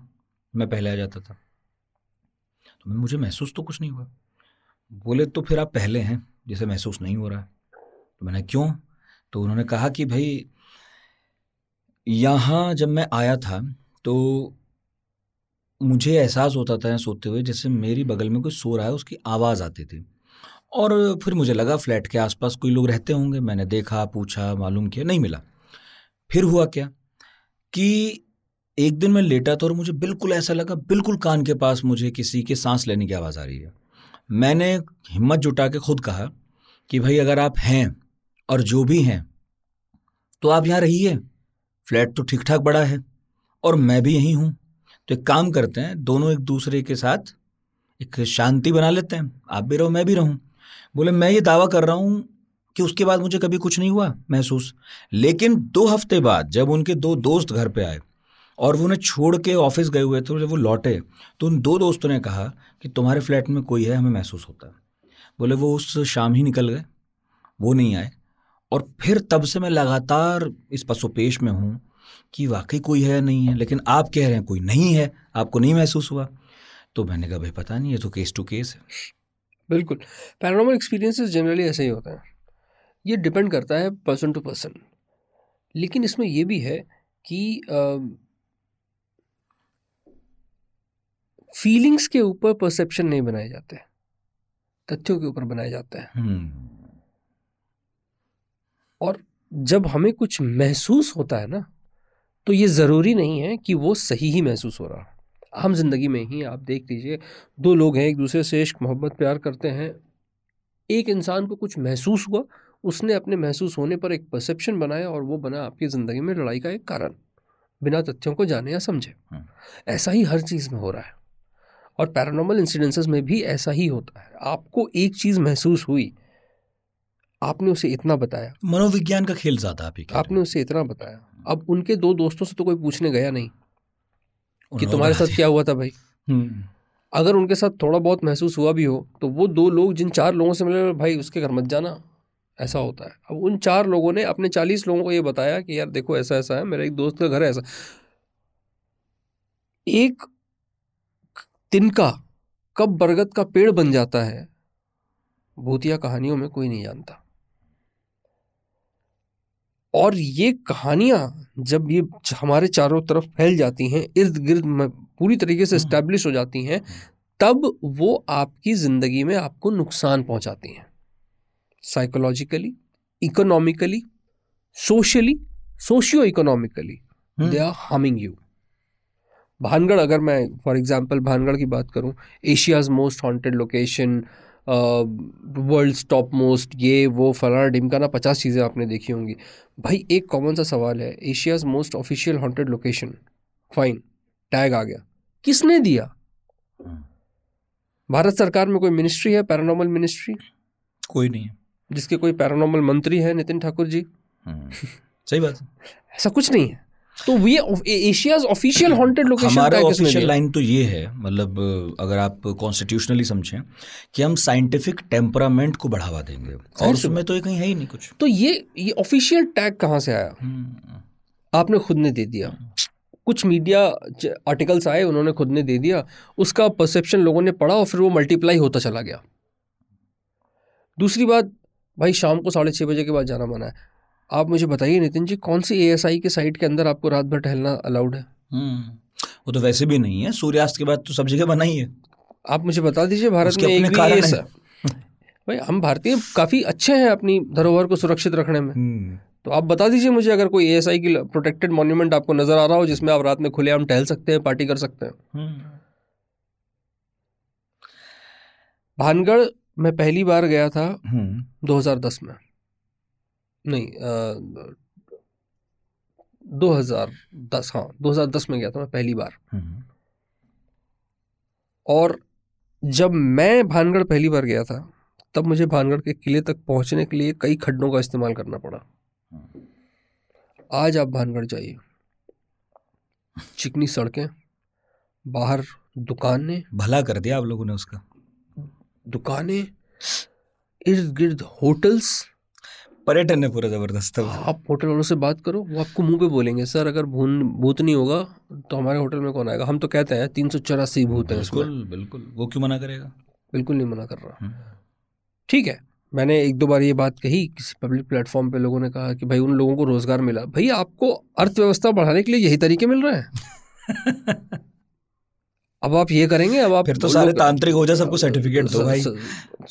मैं पहले आ जाता था। तो मुझे महसूस तो कुछ नहीं हुआ। बोले तो फिर आप पहले हैं, जैसे महसूस नहीं हो रहा है। तो मैंने, क्यों? तो उन्होंने कहा कि, भाई, यहाँ जब मैं आया था तो मुझे एहसास होता था, सोते हुए, जैसे मेरी बगल में कोई सो रहा है, उसकी आवाज़ आती थी। और फिर मुझे लगा फ्लैट के आसपास कोई लोग रहते होंगे। मैंने देखा, पूछा, मालूम किया, नहीं मिला। फिर हुआ क्या कि एक दिन मैं लेटा था और मुझे बिल्कुल ऐसा लगा, बिल्कुल कान के पास मुझे किसी के सांस लेने की आवाज़ आ रही है। मैंने हिम्मत जुटा के खुद कहा कि, भाई, अगर आप हैं और जो भी हैं तो आप यहाँ रहिए। फ्लैट तो ठीक ठाक बड़ा है और मैं भी यहीं हूँ। तो एक काम करते हैं, दोनों एक दूसरे के साथ एक शांति बना लेते हैं। आप भी रहो, मैं भी रहूँ। बोले, मैं ये दावा कर रहा हूँ कि उसके बाद मुझे कभी कुछ नहीं हुआ महसूस। लेकिन दो हफ़्ते बाद जब उनके दो दोस्त घर पे आए और वो उन्हें छोड़ के ऑफ़िस गए हुए थे, जब वो लौटे तो उन दो दोस्तों ने कहा कि, तुम्हारे फ्लैट में कोई है, हमें महसूस होता है। बोले, वो उस शाम ही निकल गए, वो नहीं आए। और फिर तब से मैं लगातार इस पसोपेश में हूँ कि वाकई कोई है नहीं है, लेकिन आप कह रहे हैं कोई नहीं है, आपको नहीं महसूस हुआ। तो मैंने कहा, भाई, पता नहीं, ये तो केस टू केस है। बिल्कुल। पैरानॉर्मल एक्सपीरियंसेस जनरली ऐसे ही होते हैं। ये डिपेंड करता है पर्सन टू पर्सन लेकिन इसमें ये भी है कि फीलिंग्स के ऊपर परसेप्शन नहीं बनाए जाते। तथ्यों के ऊपर बनाए जाते हैं। हम्म, और जब हमें कुछ महसूस होता है ना तो ये ज़रूरी नहीं है कि वो सही ही महसूस हो रहा आम ज़िंदगी में ही आप देख लीजिए दो लोग हैं एक दूसरे से इश्क मोहब्बत प्यार करते हैं। एक इंसान को कुछ महसूस हुआ उसने अपने महसूस होने पर एक परसेप्शन बनाया और वो बना आपकी ज़िंदगी में लड़ाई का एक कारण बिना तथ्यों को जाने या समझे। हम्म। ऐसा ही हर चीज़ में हो रहा है और पैरानॉर्मल इंसिडेंसेस में भी ऐसा ही होता है। आपको एक चीज़ महसूस हुई आपने उसे इतना बताया। मनोविज्ञान का खेल ज़्यादा आप आपने उसे इतना बताया। अब उनके दो दोस्तों से तो कोई पूछने गया नहीं। कि तुम्हारे साथ क्या हुआ था भाई? हम्म, अगर उनके साथ थोड़ा बहुत महसूस हुआ भी हो तो वो दो लोग जिन चार लोगों से मिले भाई उसके घर मत जाना। ऐसा होता है। अब उन चार लोगों ने अपने चालीस लोगों को ये बताया कि यार देखो ऐसा ऐसा है मेरा एक दोस्त का घर है ऐसा। एक तिनका कब बरगद का पेड़ बन जाता है भूतिया कहानियों में कोई नहीं जानता। और ये कहानियाँ जब ये हमारे चारों तरफ़ फैल जाती हैं इर्द गिर्द में पूरी तरीके से इस्टेब्लिश हो जाती हैं तब वो आपकी ज़िंदगी में आपको नुकसान पहुंचाती हैं। Psychologically economically socially socio economically they are harming you Bhangarh अगर मैं फॉर एग्जांपल भानगढ़ की बात करूँ Asia's most haunted location world top most ये वो फलाना डिमकाना पचास चीज़ें आपने देखी होंगी। भाई एक कॉमन सा सवाल है Asia's most official haunted location fine tag आ गया। किसने दिया? भारत सरकार में कोई मिनिस्ट्री है पैरानॉर्मल मिनिस्ट्री कोई नहीं है। जिसके कोई पैरानॉर्मल मंत्री है नितिन ठाकुर जी? हम्म, सही बात है। ऐसा कुछ नहीं है। तो ये एशियाज ऑफिशियल हॉन्टेड लोकेशन हमारा ऑफिशियल लाइन तो ये है मतलब अगर आप कॉन्स्टिट्यूशनली समझें कि हम साइंटिफिक टेम्परामेंट को बढ़ावा देंगे। और उसमें तो ये कहीं है ही नहीं कुछ। तो ये ये ऑफिशियल टैग कहाँ से आया? हम्म, आपने खुद ने दे दिया। कुछ मीडिया आर्टिकल्स आए उन्होंने खुद ने दे दिया। उसका परसेप्शन लोगों ने पढ़ा और फिर वो मल्टीप्लाई होता चला गया। दूसरी बात भाई शाम को साढ़े छः बजे के बाद जाना मना है। आप मुझे बताइए नितिन जी कौन सी ए के साइट के अंदर आपको रात भर टहलना अलाउड है? हम्म, वो तो वैसे भी नहीं है सूर्यास्त के बाद तो सब जगह बना ही है। आप मुझे बता दीजिए भारत में एक भी भाई हम भारतीय काफ़ी अच्छे हैं अपनी धरोहर को सुरक्षित रखने में। हम्म, तो आप बता दीजिए मुझे अगर कोई ए की प्रोटेक्टेड मॉन्यूमेंट आपको नज़र आ रहा हो जिसमें आप रात में खुलेआम टहल सकते हैं पार्टी कर सकते हैं। हम्म, भानगढ़ मैं पहली बार गया था हम्म, 2010 में। नहीं दो हज़ार दस हाँ 2010 में गया था मैं पहली बार। हम्म, और जब मैं भानगढ़ पहली बार गया था तब मुझे भानगढ़ के किले तक पहुँचने के लिए कई खड्डों का इस्तेमाल करना पड़ा। आज आप भानगढ़ जाइए। चिकनी सड़कें बाहर दुकानें। भला कर दिया आप लोगों ने उसका। दुकानें इर्द गिर्द होटल्स। पर्यटन है पूरा ज़बरदस्त है आप होटल वालों से बात करो वो आपको मुँह पे बोलेंगे सर अगर भून भूत नहीं होगा तो हमारे होटल में कौन आएगा? हम तो कहते हैं तीन सौ चौरासी भूत हैं बिल्कुल बिल्कुल। वो क्यों मना करेगा? बिल्कुल नहीं मना कर रहा। हम्म, ठीक है मैंने एक दो बार ये बात कही किसी पब्लिक प्लेटफॉर्म पे लोगों ने कहा कि भाई उन लोगों को रोज़गार मिला। भाई आपको अर्थव्यवस्था बढ़ाने के लिए यही तरीके मिल रहे हैं। अब आप ये करेंगे अब आप फिर तो सारे तांत्रिक हो जाए सबको सर्टिफिकेट दो भाई।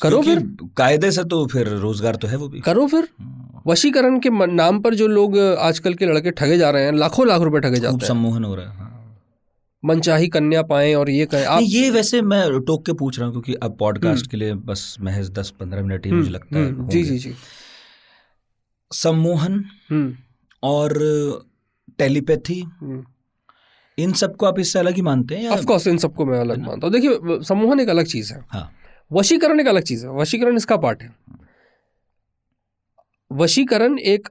करो फिर। कायदे से तो फिर रोज़गार तो है वो भी। करो फिर। वशीकरण के नाम पर जो लोग आजकल के लड़के ठगे जा रहे हैं लाखों लाख रुपए ठगे खूब जाते हैं। सम्मोहन हो रहा है हाँ। मनचाही कन्या पाएँ और ये कहें आप ये वैसे मैं टोक के पूछ रहा हूँ क्योंकि अब पॉडकास्ट के लिए बस महज दस पंद्रह मिनट ही मुझे लगता है हम्म, जी जी जी। सम्मोहन हम्म। और टेलीपैथी हम्म। इन सबको आप इससे अलग ही मानते हैं ऑफ़ कोर्स इन सबको मैं अलग मानता हूँ। देखिए सम्मोहन एक अलग चीज़ है। हाँ। वशीकरण एक अलग चीज़ है। वशीकरण इसका पार्ट है। वशीकरण एक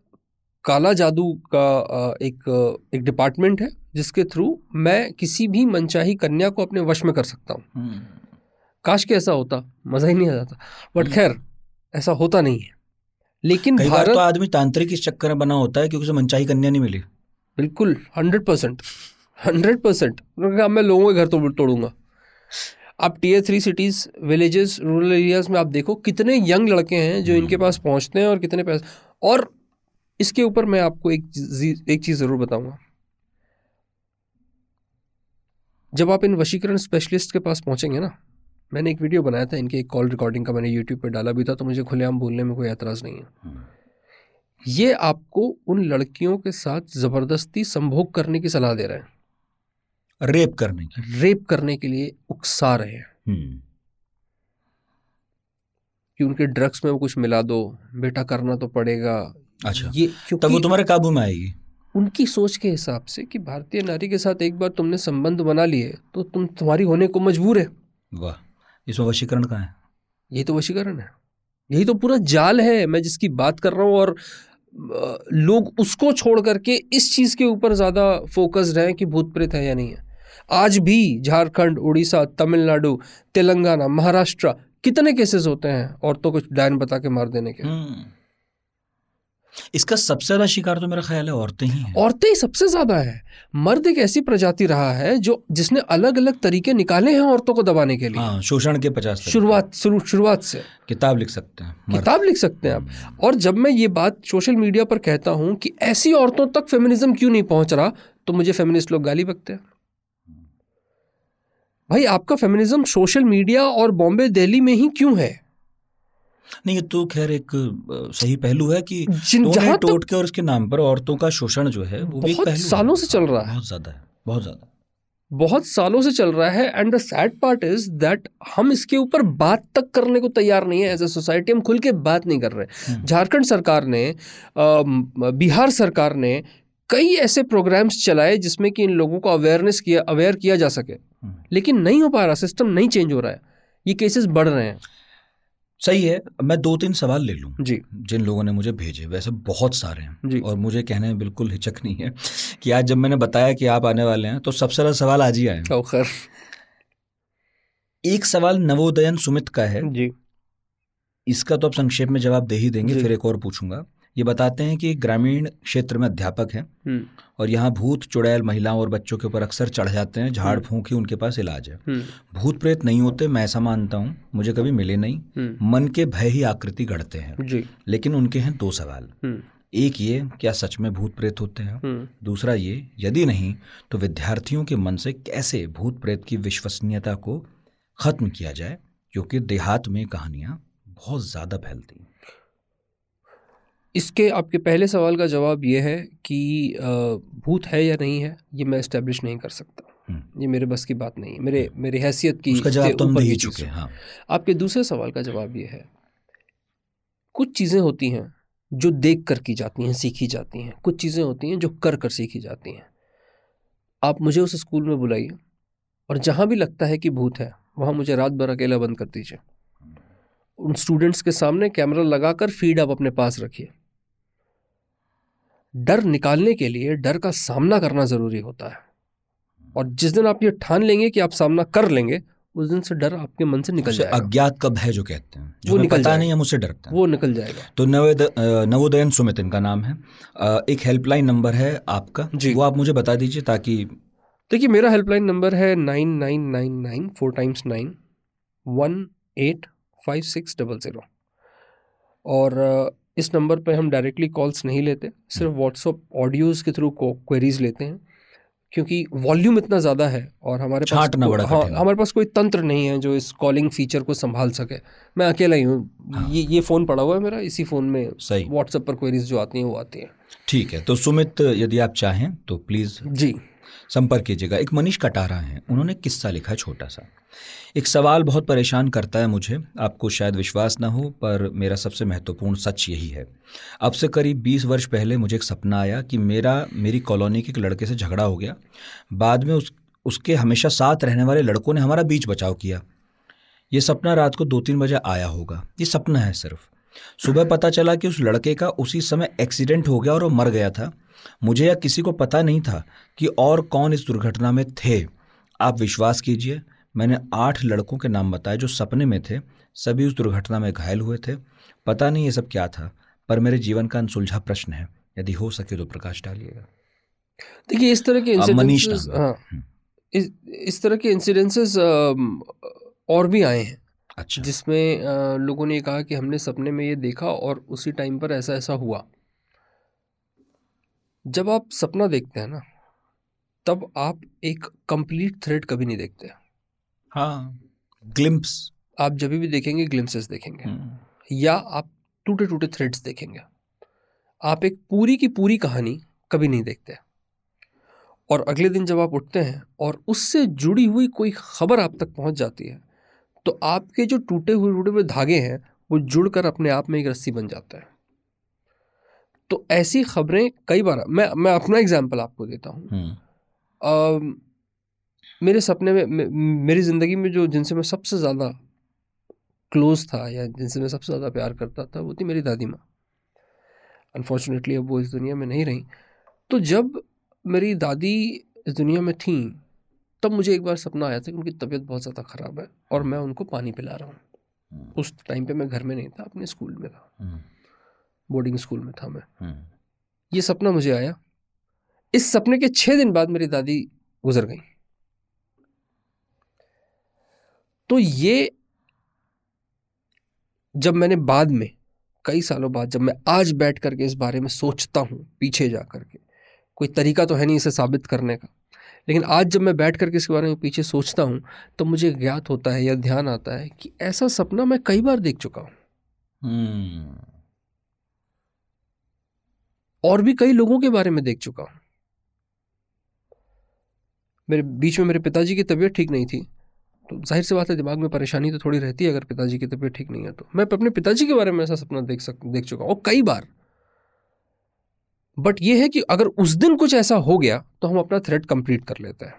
काला जादू का एक एक डिपार्टमेंट है जिसके थ्रू मैं किसी भी मनचाही कन्या को अपने वश में कर सकता हूँ। हम्म, काश के ऐसा होता मज़ा ही नहीं आ जाता। बट खैर ऐसा होता नहीं है। लेकिन भारत तो आदमी तांत्रिक इस चक्कर में बना होता है क्योंकि उसे मनचाही कन्या नहीं मिली। बिल्कुल हंड्रेड परसेंट हंड्रेड परसेंट। उन्होंने कहा मैं लोगों के घर तो तोड़ूँगा। आप tier three cities villages rural areas में आप देखो कितने यंग लड़के हैं जो इनके पास पहुँचते हैं और कितने पैसे। और इसके ऊपर मैं आपको एक एक चीज़ ज़रूर बताऊँगा। जब आप इन वशीकरण स्पेशलिस्ट के पास पहुँचेंगे ना मैंने एक वीडियो बनाया था इनके एक कॉल रिकॉर्डिंग का मैंने यूट्यूब पर डाला भी था तो मुझे खुलेआम बोलने में कोई एतराज़ नहीं है। ये आपको उन लड़कियों के साथ ज़बरदस्ती संभोग करने की सलाह दे रहे हैं। रेप करने की रेप करने के लिए उकसा रहे हैं। हम्म, कि उनके ड्रग्स में वो कुछ मिला दो बेटा करना तो पड़ेगा। अच्छा। ये तब वो तुम्हारे काबू में आएगी? उनकी सोच के हिसाब से कि भारतीय नारी के साथ एक बार तुमने संबंध बना लिए तो तुम तुम्हारी होने को मजबूर है। वाह। इसमें वशीकरण कहाँ है? यही तो वशीकरण है। यही तो पूरा जाल है। मैं जिसकी बात कर रहा हूँ और लोग उसको छोड़ करके इस चीज़ के ऊपर ज़्यादा फोकस्ड हैं कि भूत प्रेत है या नहीं है। आज भी झारखंड उड़ीसा तमिलनाडु तेलंगाना महाराष्ट्र कितने केसेस होते हैं? औरतों को डायन बता के मार देने के। हम्म। इसका सबसे ज़्यादा शिकार तो मेरा ख्याल है औरतें ही हैं। औरतें ही सबसे ज़्यादा है। मर्द एक ऐसी प्रजाति रहा है जो जिसने अलग अलग तरीके निकाले हैं औरतों को दबाने के लिए। हाँ शोषण के पचास। शुरुआत शुरू शुरुआत से। किताब लिख सकते हैं किताब लिख सकते हैं आप। और जब मैं ये बात सोशल मीडिया पर कहता हूँ कि ऐसी औरतों तक फेमिनिज्म क्यों नहीं पहुँच रहा तो मुझे फेमिनिस्ट लोग गाली बकते हैं। भाई आपका फेमिनिज्म सोशल मीडिया और बॉम्बे दिल्ली में ही क्यों है? नहीं ये तो खैर एक सही पहलू है कि जहाँ टोट के और उसके नाम पर औरतों का शोषण जो है वो बहुत है। सालों से चल रहा है। बहुत ज़्यादा है बहुत ज़्यादा। बहुत सालों से चल रहा है and the sad part is that हम इसके ऊपर बात तक करने को तैयार नहीं है एज अ सोसाइटी हम खुल के बात नहीं कर रहे। झारखंड सरकार ने बिहार सरकार ने कई ऐसे प्रोग्राम्स चलाए जिसमें कि इन लोगों को अवेयरनेस किया अवेयर किया जा सके। लेकिन नहीं हो पा रहा सिस्टम नहीं चेंज हो रहा है। ये केसेस बढ़ रहे हैं। सही है मैं दो तीन सवाल ले लूँ जी। जिन लोगों ने मुझे भेजे वैसे बहुत सारे हैं। जी। और मुझे कहने में बिल्कुल हिचक नहीं है कि आज जब मैंने बताया कि आप आने वाले हैं तो सबसे ज़्यादा सवाल आज ही आए खैर। एक सवाल नवोदयन सुमित का है। जी। इसका तो आप संक्षेप में जवाब दे ही देंगे फिर एक और पूछूँगा। ये बताते हैं कि ग्रामीण क्षेत्र में अध्यापक हैं हम्म। और यहाँ भूत चुड़ैल महिलाओं और बच्चों के ऊपर अक्सर चढ़ जाते हैं झाड़ फूंक ही उनके पास इलाज है। हम्म। भूत प्रेत नहीं होते मैं ऐसा मानता हूँ मुझे कभी मिले नहीं। हम्म। मन के भय ही आकृति गढ़ते हैं। जी। लेकिन उनके हैं दो सवाल। हम्म। एक ये क्या सच में भूत प्रेत होते हैं? हम्म। दूसरा ये यदि नहीं तो विद्यार्थियों के मन से कैसे भूत प्रेत की विश्वसनीयता को खत्म किया जाए? क्योंकि देहात में कहानियाँ बहुत ज़्यादा फैलती हैं। इसके आपके पहले सवाल का जवाब ये है कि भूत है या नहीं है ये मैं इस्टेब्लिश नहीं कर सकता। हम्म। ये मेरे बस की बात नहीं है। मेरे मेरी हैसियत की उसका जवाब से तो दे ही चुके हैं। हाँ। आपके दूसरे सवाल का जवाब ये है कुछ चीज़ें होती हैं जो देख कर की जाती हैं सीखी जाती हैं। कुछ चीज़ें होती हैं जो कर कर सीखी जाती हैं। आप मुझे उस स्कूल में बुलाइए और जहाँ भी लगता है कि भूत है वहाँ मुझे रात भर अकेला बंद कर दीजिए। उन स्टूडेंट्स के सामने कैमरा लगाकर फ़ीड आप अपने पास रखिए। डर निकालने के लिए डर का सामना करना ज़रूरी होता है। और जिस दिन आप ये ठान लेंगे कि आप सामना कर लेंगे उस दिन से डर आपके मन से निकल जाएगा। अज्ञात का भय जो कहते हैं? जो वो हमें निकल पता नहीं हम उससे डरते हैं। वो निकल जाएगा। तो नवोदय नवोदयन सुमित इनका नाम है। एक हेल्पलाइन नंबर है आपका। जी। वो आप मुझे बता दीजिए ताकि देखिए मेरा हेल्पलाइन नंबर है nine nine nine nine four times nine one eight five six double zero. और इस नंबर पर हम डायरेक्टली कॉल्स नहीं लेते सिर्फ़ व्हाट्सअप ऑडियोज़ के थ्रू क्वेरीज लेते हैं क्योंकि वॉल्यूम इतना ज़्यादा है और हमारे पास बड़ा हाँ हमारे पास कोई तंत्र नहीं है जो इस कॉलिंग फीचर को संभाल सके। मैं अकेला ही हूँ। हाँ। ये ये फ़ोन पड़ा हुआ है मेरा इसी फ़ोन में। सही। व्हाट्सएप पर क्वेरीज जो आती हैं वो आती हैं। ठीक है तो सुमित यदि आप चाहें तो प्लीज़ जी। संपर्क कीजिएगा। एक मनीष कटारा हैं। उन्होंने किस्सा लिखा छोटा सा। एक सवाल बहुत परेशान करता है मुझे। आपको शायद विश्वास ना हो, पर मेरा सबसे महत्वपूर्ण सच यही है। अब से करीब 20 वर्ष पहले मुझे एक सपना आया कि मेरा, मेरी कॉलोनी के एक लड़के से झगड़ा हो गया। बाद में उस, उसके हमेशा साथ रहने वाले लड़कों ने हमारा बीच बचाव किया। ये सपना रात को दो तीन बजे आया होगा। ये सपना है सिर्फ़। सुबह पता चला कि उस लड़के का उसी समय एक्सीडेंट हो गया और वो मर गया था। मुझे या किसी को पता नहीं था कि और कौन इस दुर्घटना में थे। आप विश्वास कीजिए मैंने आठ लड़कों के नाम बताए जो सपने में थे सभी उस दुर्घटना में घायल हुए थे। पता नहीं ये सब क्या था पर मेरे जीवन का अनसुलझा प्रश्न है। यदि हो सके तो प्रकाश डालिएगा। देखिए इस तरह के मनीष है। हाँ इस इस तरह के इंसिडेंसेस और भी आए हैं। अच्छा। जिसमें लोगों ने कहा कि हमने सपने में ये देखा और उसी टाइम पर ऐसा ऐसा हुआ। जब आप सपना देखते हैं ना तब आप एक कंप्लीट थ्रेड कभी नहीं देखते। हाँ ग्लिम्प्स आप जब भी देखेंगे ग्लिम्सेस देखेंगे। या आप टूटे टूटे थ्रेड्स देखेंगे। आप एक पूरी की पूरी कहानी कभी नहीं देखते। और अगले दिन जब आप उठते हैं और उससे जुड़ी हुई कोई खबर आप तक पहुँच जाती है तो आपके जो टूटे हुए टूटे हुए धागे हैं वो जुड़कर अपने आप में एक रस्सी बन जाता है। तो ऐसी खबरें कई बार मैं मैं अपना एग्ज़ाम्पल आपको देता हूँ। हम्म, मेरे सपने में मे- मेरी ज़िंदगी में जो जिनसे मैं सबसे ज़्यादा क्लोज था या जिनसे मैं सबसे ज़्यादा प्यार करता था वो थी मेरी दादी माँ। अनफॉर्चुनेटली अब वो इस दुनिया में नहीं रही। तो जब मेरी दादी इस दुनिया में थी तब मुझे एक बार सपना आया था कि उनकी तबीयत बहुत ज़्यादा ख़राब है और मैं उनको पानी पिला रहा हूँ। उस टाइम पे मैं घर में नहीं था अपने स्कूल में था। हम्म, बोर्डिंग स्कूल में था मैं। हम्म, ये सपना मुझे आया। इस सपने के छः दिन बाद मेरी दादी गुजर गई। तो ये जब मैंने बाद में कई सालों बाद जब मैं आज बैठ करके इस बारे में सोचता हूँ पीछे जा करके कोई तरीका तो है नहीं इसे साबित करने का। लेकिन आज जब मैं बैठ करके इसके बारे में पीछे सोचता हूँ तो मुझे ज्ञात होता है या ध्यान आता है कि ऐसा सपना मैं कई बार देख चुका हूँ। हम्म, और भी कई लोगों के बारे में देख चुका हूँ। मेरे, बीच में मेरे पिताजी की तबीयत ठीक नहीं थी तो ज़ाहिर सी बात है, दिमाग में परेशानी तो थोड़ी रहती है अगर पिताजी की तबीयत ठीक नहीं है तो। मैं अपने पिताजी के बारे में ऐसा सपना देख सक, देख चुका हूँ कई बार। बट ये है कि अगर उस दिन कुछ ऐसा हो गया तो हम अपना थ्रेड कंप्लीट कर लेते हैं।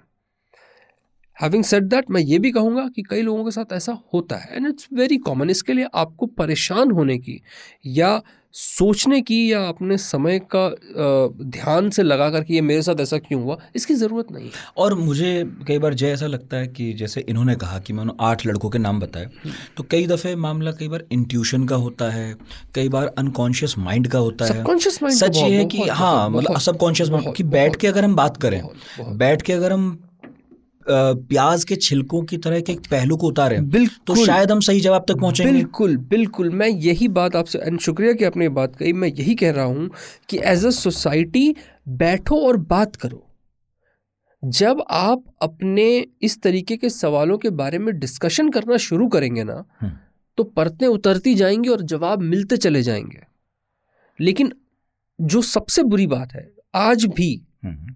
हैविंग सेड दैट मैं ये भी कहूँगा कि कई लोगों के साथ ऐसा होता है एंड इट्स वेरी कॉमन इसके लिए आपको परेशान होने की या सोचने की या अपने समय का ध्यान से लगा करके ये मेरे साथ ऐसा क्यों हुआ इसकी ज़रूरत नहीं और मुझे कई बार जय ऐसा लगता है कि जैसे इन्होंने कहा कि मैं उन्होंने आठ लड़कों के नाम बताए तो कई दफ़े मामला कई बार इंट्यूशन का होता है कई बार अनकॉन्शियस माइंड का होता है। Mind तो सच ये है कि हाँ मतलब सबकॉन्शियस माइंड कि बैठ के अगर हम बात करें। बैठ के अगर हम प्याज के छिलकों की तरह के एक पहलू को उतारें तो शायद हम सही जवाब तक पहुँचेंगे। बिल्कुल बिल्कुल। मैं यही बात आपसे एंड शुक्रिया कि आपने ये बात कही। मैं यही कह रहा हूँ कि एज अ सोसाइटी बैठो और बात करो। जब आप अपने इस तरीके के सवालों के बारे में डिस्कशन करना शुरू करेंगे ना हम्म। तो परतें उतरती जाएँगी और जवाब मिलते चले जाएँगे। लेकिन जो सबसे बुरी बात है आज भी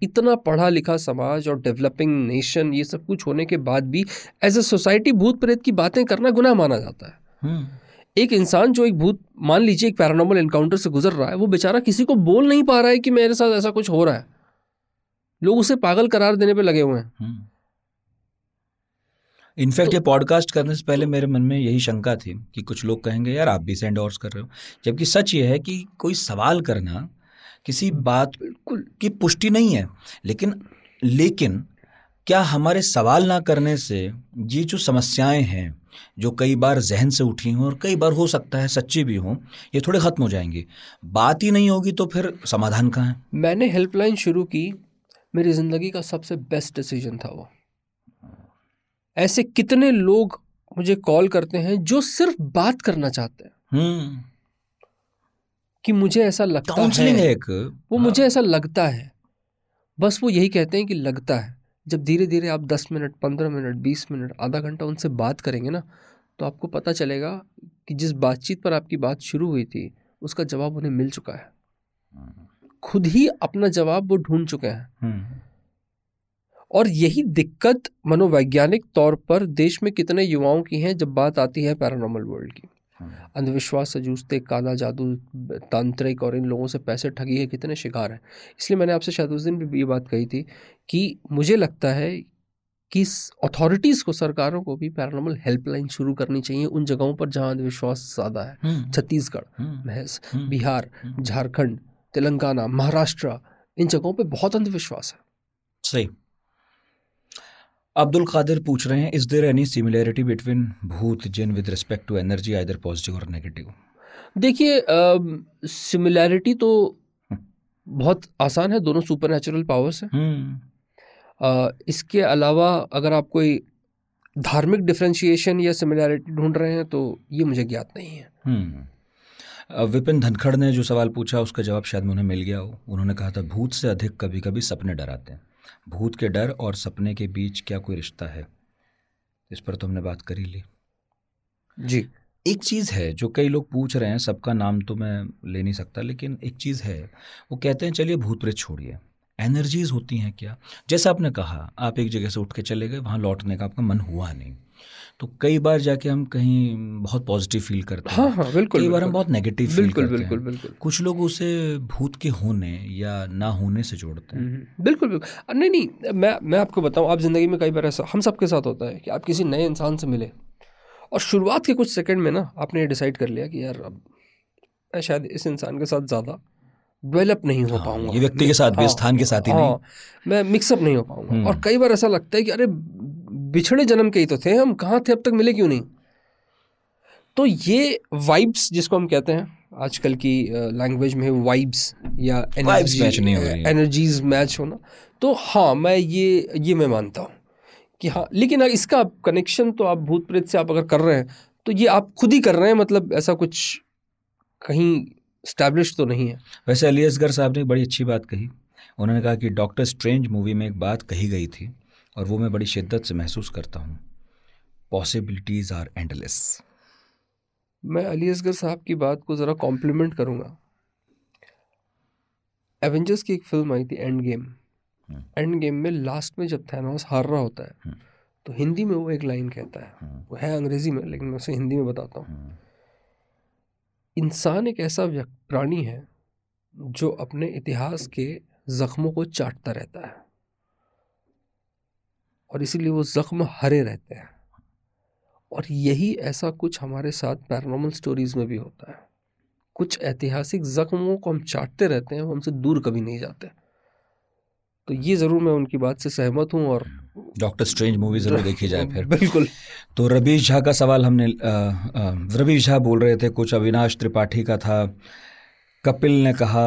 इतना पढ़ा लिखा समाज और डेवलपिंग नेशन ये सब कुछ होने के बाद भी एज अ सोसाइटी भूत प्रेत की बातें करना गुनाह माना जाता है। हम्म, एक इंसान जो एक भूत मान लीजिए एक पैरानॉर्मल एनकाउंटर से गुजर रहा है वो बेचारा किसी को बोल नहीं पा रहा है कि मेरे साथ ऐसा कुछ हो रहा है। लोग उसे पागल करार देने पे लगे हुए हैं। हम्म। इनफैक्ट तो ये पॉडकास्ट करने से पहले मेरे मन में यही शंका थी कि कुछ लोग कहेंगे यार आप भी सेंड ऑर्स कर रहे हो। जबकि सच ये है कि कोई सवाल करना किसी बात बिल्कुल की पुष्टि नहीं है। लेकिन लेकिन क्या हमारे सवाल ना करने से ये जो समस्याएँ हैं जो कई बार जहन से उठी हों और कई बार हो सकता है सच्ची भी हों ये थोड़े ख़त्म हो जाएँगी। बात ही नहीं होगी तो फिर समाधान कहाँ है? मैंने हेल्पलाइन शुरू की मेरी ज़िंदगी का सबसे बेस्ट डिसीज़न था वो। ऐसे कितने लोग मुझे कॉल करते हैं जो सिर्फ़ बात करना चाहते हैं। हम्म। कि मुझे ऐसा लगता काउंसलिंग है। है एक वो मुझे ऐसा लगता है। बस वो यही कहते हैं कि लगता है। जब धीरे धीरे आप दस मिनट पंद्रह मिनट बीस मिनट आधा घंटा उनसे बात करेंगे ना तो आपको पता चलेगा कि जिस बातचीत पर आपकी बात शुरू हुई थी उसका जवाब उन्हें मिल चुका है। खुद ही अपना जवाब वो ढूंढ चुके हैं। हम्म, और यही दिक्कत मनोवैज्ञानिक तौर पर देश में कितने युवाओं की है जब बात आती है पैरानॉर्मल वर्ल्ड की। अंधविश्वास से जूझते काला जादू तांत्रिक और इन लोगों से पैसे ठगी है कितने शिकार हैं। इसलिए मैंने आपसे शायद उस दिन भी ये बात कही थी कि मुझे लगता है कि अथॉरिटीज़ को सरकारों को भी पैरानॉर्मल हेल्पलाइन शुरू करनी चाहिए उन जगहों पर जहाँ अंधविश्वास ज़्यादा है। हम्म, छत्तीसगढ़ हम्म, महज हम्म, बिहार। झारखंड तेलंगाना महाराष्ट्र इन जगहों पर बहुत अंधविश्वास है। सही। अब्दुल कादिर पूछ रहे हैं is there any similarity between भूत जिन with respect to energy either positive और नेगेटिव देखिए सिमिलैरिटी तो बहुत आसान है दोनों सुपर नेचुरल पावर्स हैं। हम्म। इसके अलावा अगर आप कोई धार्मिक डिफ्रेंशिएशन या सिमिलैरिटी ढूंढ रहे हैं तो ये मुझे ज्ञात नहीं है। हम्म। विपिन धनखड़ ने जो सवाल पूछा उसका जवाब शायद उन्हें मिल गया हो। उन्होंने कहा था भूत से अधिक कभी कभी सपने डराते हैं। भूत के डर और सपने के बीच क्या कोई रिश्ता है? इस पर तो हमने बात कर ही ली। जी। एक चीज़ है जो कई लोग पूछ रहे हैं सबका नाम तो मैं ले नहीं सकता लेकिन एक चीज़ है। वो कहते हैं चलिए भूत प्रेत छोड़िए। एनर्जीज होती हैं क्या? जैसा आपने कहा आप एक जगह से उठ के चले गए वहाँ लौटने का आपका मन हुआ नहीं। तो कई बार जाके हम कहीं बहुत पॉजिटिव फील करते हैं हाँ। हाँ बिल्कुल कई बार हम बहुत नेगेटिव फील बिल्कुल करते बिल्कुल हैं। बिल्कुल कुछ लोग उसे भूत के होने या ना होने से जोड़ते हैं। हम्म, बिल्कुल बिल्कुल। नहीं नहीं मैं मैं आपको बताऊँ आप ज़िंदगी में कई बार ऐसा हम सबके साथ होता है कि आप किसी नए इंसान से मिले और शुरुआत के कुछ सेकंड में ना आपने ये डिसाइड कर लिया कि यार अब मैं शायद इस इंसान के साथ ज़्यादा डेवलप नहीं हो हाँ, पाऊँगा। ये व्यक्ति के साथ भी, हाँ, स्थान के साथ ही हाँ, मैं मिक्सअप नहीं हो पाऊँगा। हम्म। और कई बार ऐसा लगता है कि अरे बिछड़े जन्म के ही तो थे हम कहाँ थे अब तक मिले क्यों नहीं? तो ये वाइब्स जिसको हम कहते हैं आजकल की लैंग्वेज में वाइब्स या। एनर्जीज मैच होना। तो हाँ मैं ये ये मैं मानता हूँ कि हाँ लेकिन इसका कनेक्शन तो आप भूत प्रेत से आप अगर कर रहे हैं तो ये आप खुद ही कर रहे हैं मतलब ऐसा कुछ कहीं स्टैब्लिश तो नहीं है। वैसे अली असगर साहब ने बड़ी अच्छी बात कही। उन्होंने कहा कि डॉक्टर स्ट्रेंज मूवी में एक बात कही गई थी और वो मैं बड़ी शिद्दत से महसूस करता हूँ। पॉसिबिलिटीज आर एंडलेस मैं अली असगर साहब की बात को ज़रा कॉम्प्लीमेंट करूँगा। एवेंजर्स की एक फ़िल्म आई थी एंड गेम एंड गेम में लास्ट में जब थैनोस हार रहा होता है हम्म। तो हिंदी में वो एक लाइन कहता है। वो है अंग्रेज़ी में लेकिन मैं उसे हिंदी में बताता हूँ। इंसान एक ऐसा प्राणी है जो अपने इतिहास के जख्मों को चाटता रहता है। और इसीलिए वो जख्म हरे रहते हैं। और यही ऐसा कुछ हमारे साथ पैरानॉर्मल स्टोरीज में भी होता है। कुछ ऐतिहासिक जख्मों को हम चाटते रहते हैं वो हमसे दूर कभी नहीं जाते। तो ये ज़रूर मैं उनकी बात से सहमत हूँ और डॉक्टर स्ट्रेंज मूवी ज़रूर देखी जाए फिर। बिल्कुल। तो रवीश झा का सवाल हमने रवीश झा बोल रहे थे कुछ अविनाश त्रिपाठी का था कपिल ने कहा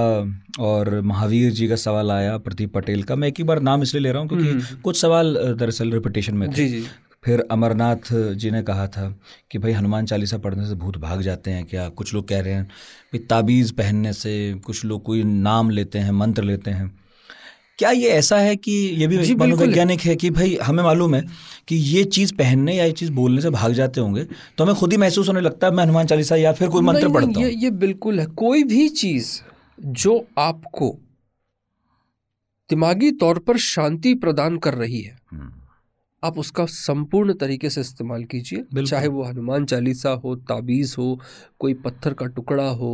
और महावीर जी का सवाल आया प्रदीप पटेल का। मैं एक ही बार नाम इसलिए ले रहा हूँ क्योंकि कुछ सवाल दरअसल रिपीटेशन में थे। जी जी। फिर अमरनाथ जी ने कहा था कि भाई हनुमान चालीसा पढ़ने से भूत भाग जाते हैं क्या? कुछ लोग कह रहे हैं कि ताबीज़ पहनने से कुछ लोग कोई नाम लेते हैं मंत्र लेते हैं। क्या ये ऐसा है कि ये भी। मनोवैज्ञानिक है कि भाई हमें मालूम है कि ये चीज़ पहनने या ये चीज़ बोलने से भाग जाते होंगे तो हमें खुद ही महसूस होने लगता है मैं हनुमान चालीसा या फिर कोई मंत्र पढ़ता ये ये बिल्कुल है। कोई भी चीज़ जो आपको दिमागी तौर पर शांति प्रदान कर रही है हम्म, आप उसका संपूर्ण तरीके से इस्तेमाल कीजिए चाहे वो हनुमान चालीसा हो ताबीज़ हो कोई पत्थर का टुकड़ा हो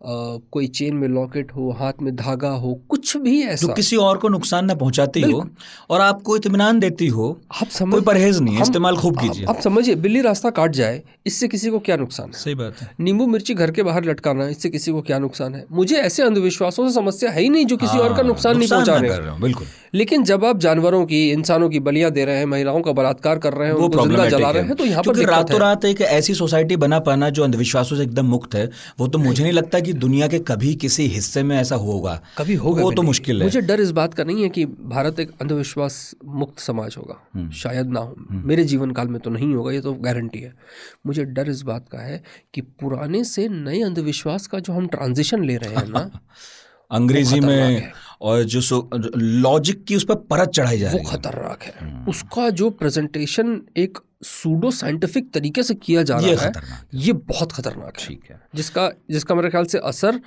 कोई चेन में लॉकेट हो हाथ में धागा हो कुछ भी जो ऐसा किसी और को नुकसान न पहुंचाती हो और आपको इत्मीनान देती हो आप समझ कोई परहेज नहीं है इस्तेमाल खूब कीजिए। आप समझिए बिल्ली रास्ता काट जाए इससे किसी को क्या नुकसान है? सही बात है। नींबू मिर्ची घर के बाहर लटकाना इससे किसी को क्या नुकसान है? मुझे ऐसे अंधविश्वासों से समस्या है ही नहीं जो किसी और का हाँ, नुकसान नहीं पहुँचा रहे बिल्कुल। लेकिन जब आप जानवरों की इंसानों की बलियाँ दे रहे हैं महिलाओं का बलात्कार कर रहे हैं वो उनको ज़िंदा जला रहे है। हैं तो यहाँ पर रातों रात एक ऐसी सोसाइटी बना पाना जो अंधविश्वासों से एकदम मुक्त है। वो तो मुझे नहीं लगता कि दुनिया के कभी किसी हिस्से में ऐसा होगा। कभी होगा वो तो मुश्किल है। मुझे डर इस बात का नहीं है कि भारत एक अंधविश्वास मुक्त समाज होगा। हम्म। शायद ना हो। मेरे जीवन काल में तो नहीं होगा ये तो गारंटी है। मुझे डर इस बात का है कि पुराने से नए अंधविश्वास का जो हम ट्रांजिशन ले रहे हैं ना अंग्रेज़ी में और जो लॉजिक की उस पर परत चढ़ाई जा वो रही है। खतरनाक है। उसका जो प्रेजेंटेशन एक सूडो साइंटिफिक तरीके से किया जा रहा है ये बहुत खतरनाक है। ठीक है। जिसका जिसका मेरे ख्याल से असर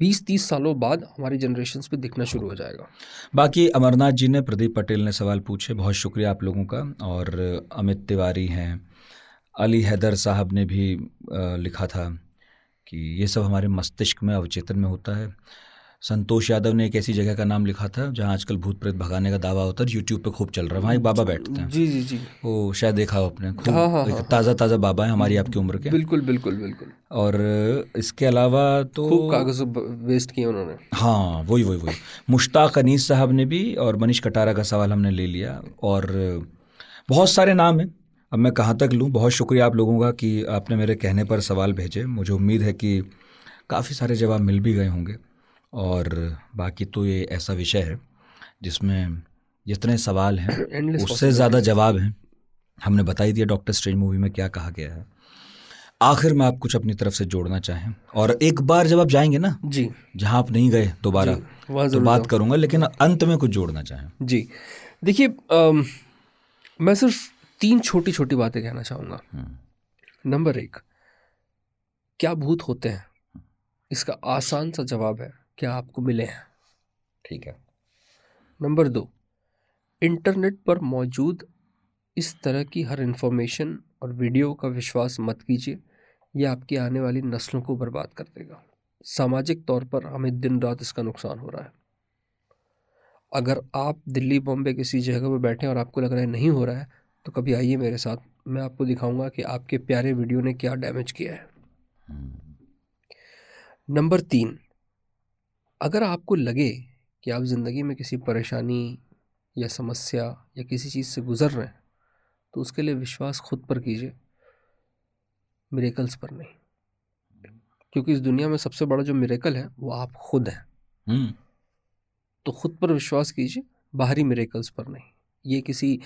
20-30 सालों बाद हमारी जनरेशन पे दिखना शुरू हो जाएगा। बाकी अमरनाथ जी ने प्रदीप पटेल ने सवाल पूछे बहुत शुक्रिया आप लोगों का। और अमित तिवारी हैं अली हैदर साहब ने भी लिखा था कि ये सब हमारे मस्तिष्क में अवचेतन में होता है। संतोष यादव ने एक ऐसी जगह का नाम लिखा था जहाँ आजकल भूत प्रेत भगाने का दावा होता है यूट्यूब पे खूब चल रहा है वहाँ एक बाबा बैठते हैं। जी जी जी। वो शायद देखा हो आपने खूब हाँ, हाँ, हाँ, ताज़ा ताज़ा बाबा है हमारी आपकी उम्र के। बिल्कुल बिल्कुल बिल्कुल। और इसके अलावा तो खूब कागज़ वेस्ट किए उन्होंने। हाँ वही वही वही। मुश्ताक अनीस साहब ने भी और मनीष कटारा का सवाल हमने ले लिया और बहुत सारे नाम हैं। अब मैं कहाँ तक लूँ? बहुत शुक्रिया आप लोगों का कि आपने मेरे कहने पर सवाल भेजे। मुझे उम्मीद है कि काफ़ी सारे जवाब मिल भी गए होंगे। और बाकी तो ये ऐसा विषय है जिसमें जितने सवाल हैं उससे ज़्यादा जवाब हैं। हमने बता ही दिया डॉक्टर स्ट्रेंज मूवी में क्या कहा गया है। आखिर में आप कुछ अपनी तरफ़ से जोड़ना चाहें। और एक बार जब आप जाएँगे ना जी। जहाँ आप नहीं गए दोबारा तो बात करूँगा लेकिन अंत में कुछ जोड़ना चाहें। जी। देखिए मैं सिर्फ़ तीन छोटी छोटी बातें कहना चाहूँगा। नंबर एक क्या भूत होते हैं? इसका आसान सा जवाब है। क्या आपको मिले हैं? ठीक है। नंबर दो इंटरनेट पर मौजूद इस तरह की हर इंफॉर्मेशन और वीडियो का विश्वास मत कीजिए यह आपकी आने वाली नस्लों को बर्बाद कर देगा। सामाजिक तौर पर हमें दिन रात इसका नुकसान हो रहा है। अगर आप दिल्ली बॉम्बे किसी जगह पर बैठे हैं और आपको लग रहा है नहीं हो रहा है तो कभी आइए मेरे साथ मैं आपको दिखाऊँगा कि आपके प्यारे वीडियो ने क्या डैमेज किया है। नंबर तीन अगर आपको लगे कि आप ज़िंदगी में किसी परेशानी या समस्या या किसी चीज़ से गुज़र रहे हैं तो उसके लिए विश्वास खुद पर कीजिए। मेरेकल्स पर नहीं। क्योंकि इस दुनिया में सबसे बड़ा जो मेरेकल है वो आप खुद हैं। हम्म। तो खुद पर विश्वास कीजिए बाहरी मेरेकल्स पर नहीं। ये किसी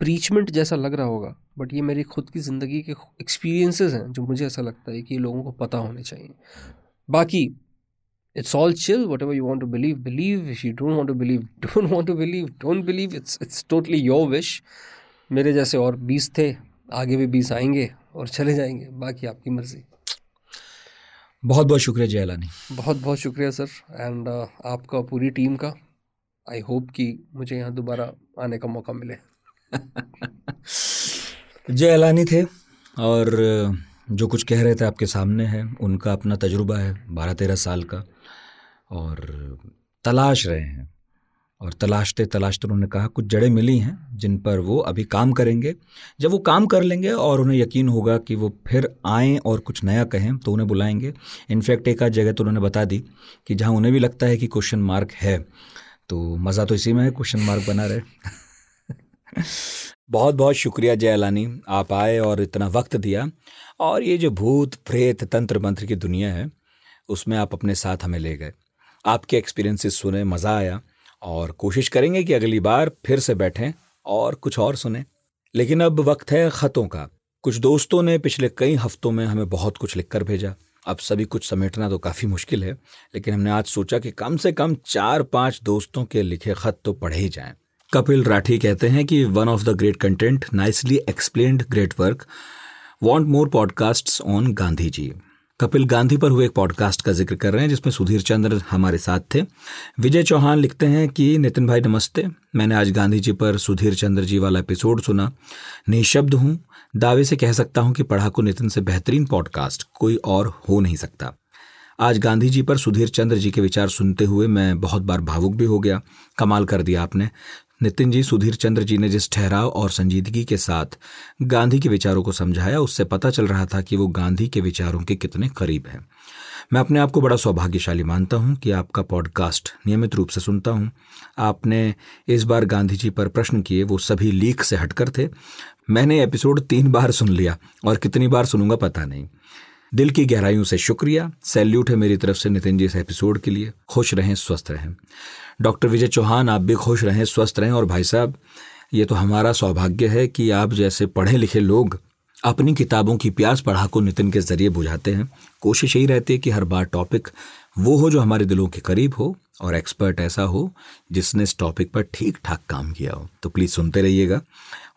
प्रीचमेंट जैसा लग रहा होगा बट ये मेरी खुद की ज़िंदगी के एक्सपीरियंसेस हैं जो मुझे ऐसा लगता है कि ये लोगों को पता होने चाहिए। बाकी it's all chill whatever you want to believe believe. If you don't want to believe don't want to believe don't believe. It's it's totally your wish. मेरे जैसे और बीस थे आगे भी बीस आएँगे और चले जाएँगे। बाकी आपकी मर्ज़ी। बहुत बहुत शुक्रिया जयलानी। बहुत बहुत शुक्रिया सर। एंड uh, आपका पूरी टीम का आई होप कि मुझे यहाँ दोबारा आने का मौका मिले। जयलानी थे और जो कुछ कह रहे थे आपके सामने है उनका अपना तजुर्बा है बारह तेरह साल का। और तलाश रहे हैं। और तलाशते तलाशते उन्होंने कहा, कुछ जड़ें मिली हैं जिन पर वो अभी काम करेंगे। जब वो काम कर लेंगे और उन्हें यकीन होगा कि वो फिर आएँ और कुछ नया कहें तो उन्हें बुलाएँगे। इनफैक्ट एक आध जगह तो उन्होंने बता दी कि जहाँ उन्हें भी लगता है कि क्वेश्चन मार्क है तो मज़ा तो इसी में है, क्वेश्चन मार्क बना रहे बहुत बहुत शुक्रिया जय अलानी आप आए और इतना वक्त दिया। और ये जो भूत, प्रेत तंत्र मंत्र की दुनिया है, उसमें आप अपने साथ हमें ले गए। आपके एक्सपीरियंसेस सुने, मज़ा आया और कोशिश करेंगे कि अगली बार फिर से बैठें और कुछ और सुने। लेकिन अब वक्त है ख़तों का। कुछ दोस्तों ने पिछले कई हफ्तों में हमें बहुत कुछ लिख कर भेजा। अब सभी कुछ समेटना तो काफ़ी मुश्किल है, लेकिन हमने आज सोचा कि कम से कम चार पाँच दोस्तों के लिखे खत तो पढ़े ही जाएँ। कपिल राठी कहते हैं कि one of the great content nicely explained great work want more podcasts on Gandhi ji Kapil Gandhi पर हुए एक पॉडकास्ट का ज़िक्र कर रहे हैं, जिसमें सुधीर चंद्र हमारे साथ थे। विजय चौहान लिखते हैं कि, नितिन भाई, नमस्ते। मैंने आज गांधी जी पर सुधीर चंद्र जी वाला एपिसोड सुना। निःशब्द हूँ। दावे से कह सकता हूँ कि पढ़ाकू नितिन से बेहतरीन पॉडकास्ट कोई और हो नहीं सकता। आज गांधी जी पर सुधीर चंद्र जी के विचार सुनते हुए मैं बहुत बार भावुक भी हो गया। कमाल कर दिया आपने। नितिन जी, सुधीर चंद्र जी ने जिस ठहराव और संजीदगी के साथ गांधी के विचारों को समझाया, उससे पता चल रहा था कि वो गांधी के विचारों के कितने करीब हैं। मैं अपने आप को बड़ा सौभाग्यशाली मानता हूँ कि आपका पॉडकास्ट नियमित रूप से सुनता हूँ। आपने इस बार गांधी जी पर प्रश्न किए, वो सभी लीक से हटकर थे। मैंने एपिसोड तीन बार सुन लिया और कितनी बार सुनूँगा पता नहीं। दिल की गहराइयों से शुक्रिया। सैल्यूट है मेरी तरफ़ से नितिन जी इस एपिसोड के लिए। खुश रहें, स्वस्थ रहें। डॉक्टर विजय चौहान, आप भी खुश रहें, स्वस्थ रहें और भाई साहब, ये तो हमारा सौभाग्य है कि आप जैसे पढ़े लिखे लोग अपनी किताबों की प्यास पढ़ा को नितिन के ज़रिए बुझाते हैं। कोशिश यही रहती है कि हर बार टॉपिक वो हो जो हमारे दिलों के करीब हो। और एक्सपर्ट ऐसा हो जिसने इस टॉपिक पर ठीक ठाक काम किया हो। तो प्लीज़ सुनते रहिएगा।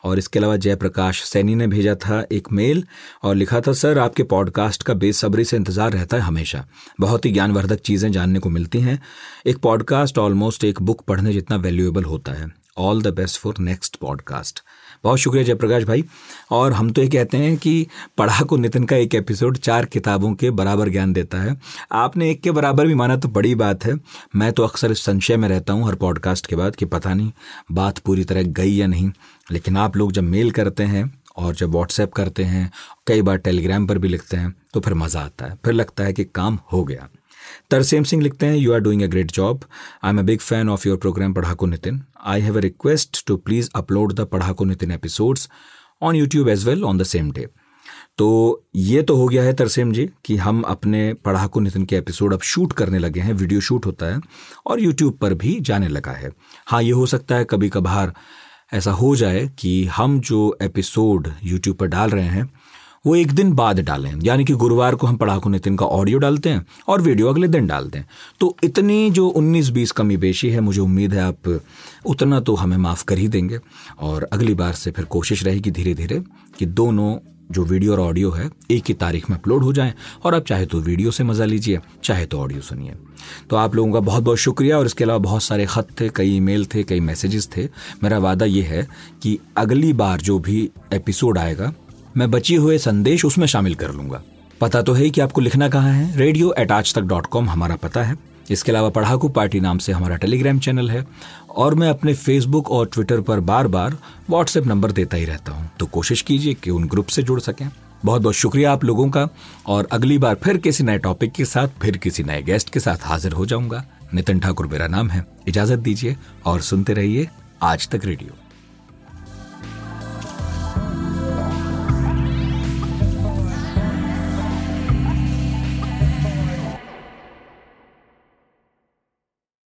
और इसके अलावा जयप्रकाश सैनी ने भेजा था एक मेल और लिखा था, सर, आपके पॉडकास्ट का बेसब्री से इंतज़ार रहता है हमेशा। बहुत ही ज्ञानवर्धक चीज़ें जानने को मिलती हैं। एक पॉडकास्ट ऑलमोस्ट एक बुक पढ़ने जितना वैल्यूएबल होता है। All the best for next podcast बहुत शुक्रिया जयप्रकाश भाई। और हम तो ये कहते हैं कि पढ़ा को नितिन का एक एपिसोड चार किताबों के बराबर ज्ञान देता है। आपने एक के बराबर भी माना तो बड़ी बात है। मैं तो अक्सर इस संशय में रहता हूँ हर पॉडकास्ट के बाद कि पता नहीं बात पूरी तरह गई या नहीं। लेकिन आप लोग जब मेल करते हैं और जब व्हाट्सएप करते हैं, कई बार टेलीग्राम पर भी लिखते हैं तो फिर मज़ा आता है। फिर लगता है कि काम हो गया। तरसेम सिंह लिखते हैं you are doing a great job I am a big fan of your program Padhaku Nitin. I have a request to please upload the Padhaku Nitin episodes on YouTube as well on the same day तो ये तो हो गया है तरसेम जी, कि हम अपने पढ़ाकू नितिन के एपिसोड अब शूट करने लगे हैं वीडियो शूट होता है, और यूट्यूब पर भी जाने लगा है। हाँ ये हो सकता है कभी कभार ऐसा हो जाए कि हम जो एपिसोड यूट्यूब पर डाल रहे हैं वो एक दिन बाद डालें। यानी कि गुरुवार को हम पढ़ाकू नितिन का ऑडियो डालते हैं और वीडियो अगले दिन डालते हैं। तो इतनी जो 19-20 कमी बेशी है, मुझे उम्मीद है आप उतना तो हमें माफ़ कर ही देंगे। और अगली बार से फिर कोशिश रहेगी धीरे धीरे कि दोनों जो वीडियो और ऑडियो है, एक ही तारीख में अपलोड हो जाएँ। और आप चाहे तो वीडियो से मज़ा लीजिए, चाहे तो ऑडियो सुनिए। तो आप लोगों का बहुत बहुत शुक्रिया। और इसके अलावा बहुत सारे ख़त थे, कई ईमेल थे, कई मैसेजेस थे। मेरा वादा ये है कि अगली बार जो भी एपिसोड आएगा मैं बचे हुए संदेश उसमें शामिल कर लूँगा। पता तो है कि आपको लिखना कहाँ है? रेडियो एट आज तक डॉट कॉम हमारा पता है। इसके अलावा पढ़ाकू पार्टी नाम से हमारा टेलीग्राम चैनल है। और मैं अपने फेसबुक और ट्विटर पर बार बार व्हाट्सएप नंबर देता ही रहता हूँ। तो कोशिश कीजिए कि उन ग्रुप से जुड़ सकें। बहुत बहुत शुक्रिया आप लोगों का। और अगली बार फिर किसी नए टॉपिक के साथ, फिर किसी नए गेस्ट के साथ हाजिर हो जाऊँगा। नितिन ठाकुर मेरा नाम है। इजाज़त दीजिए और सुनते रहिए आज तक रेडियो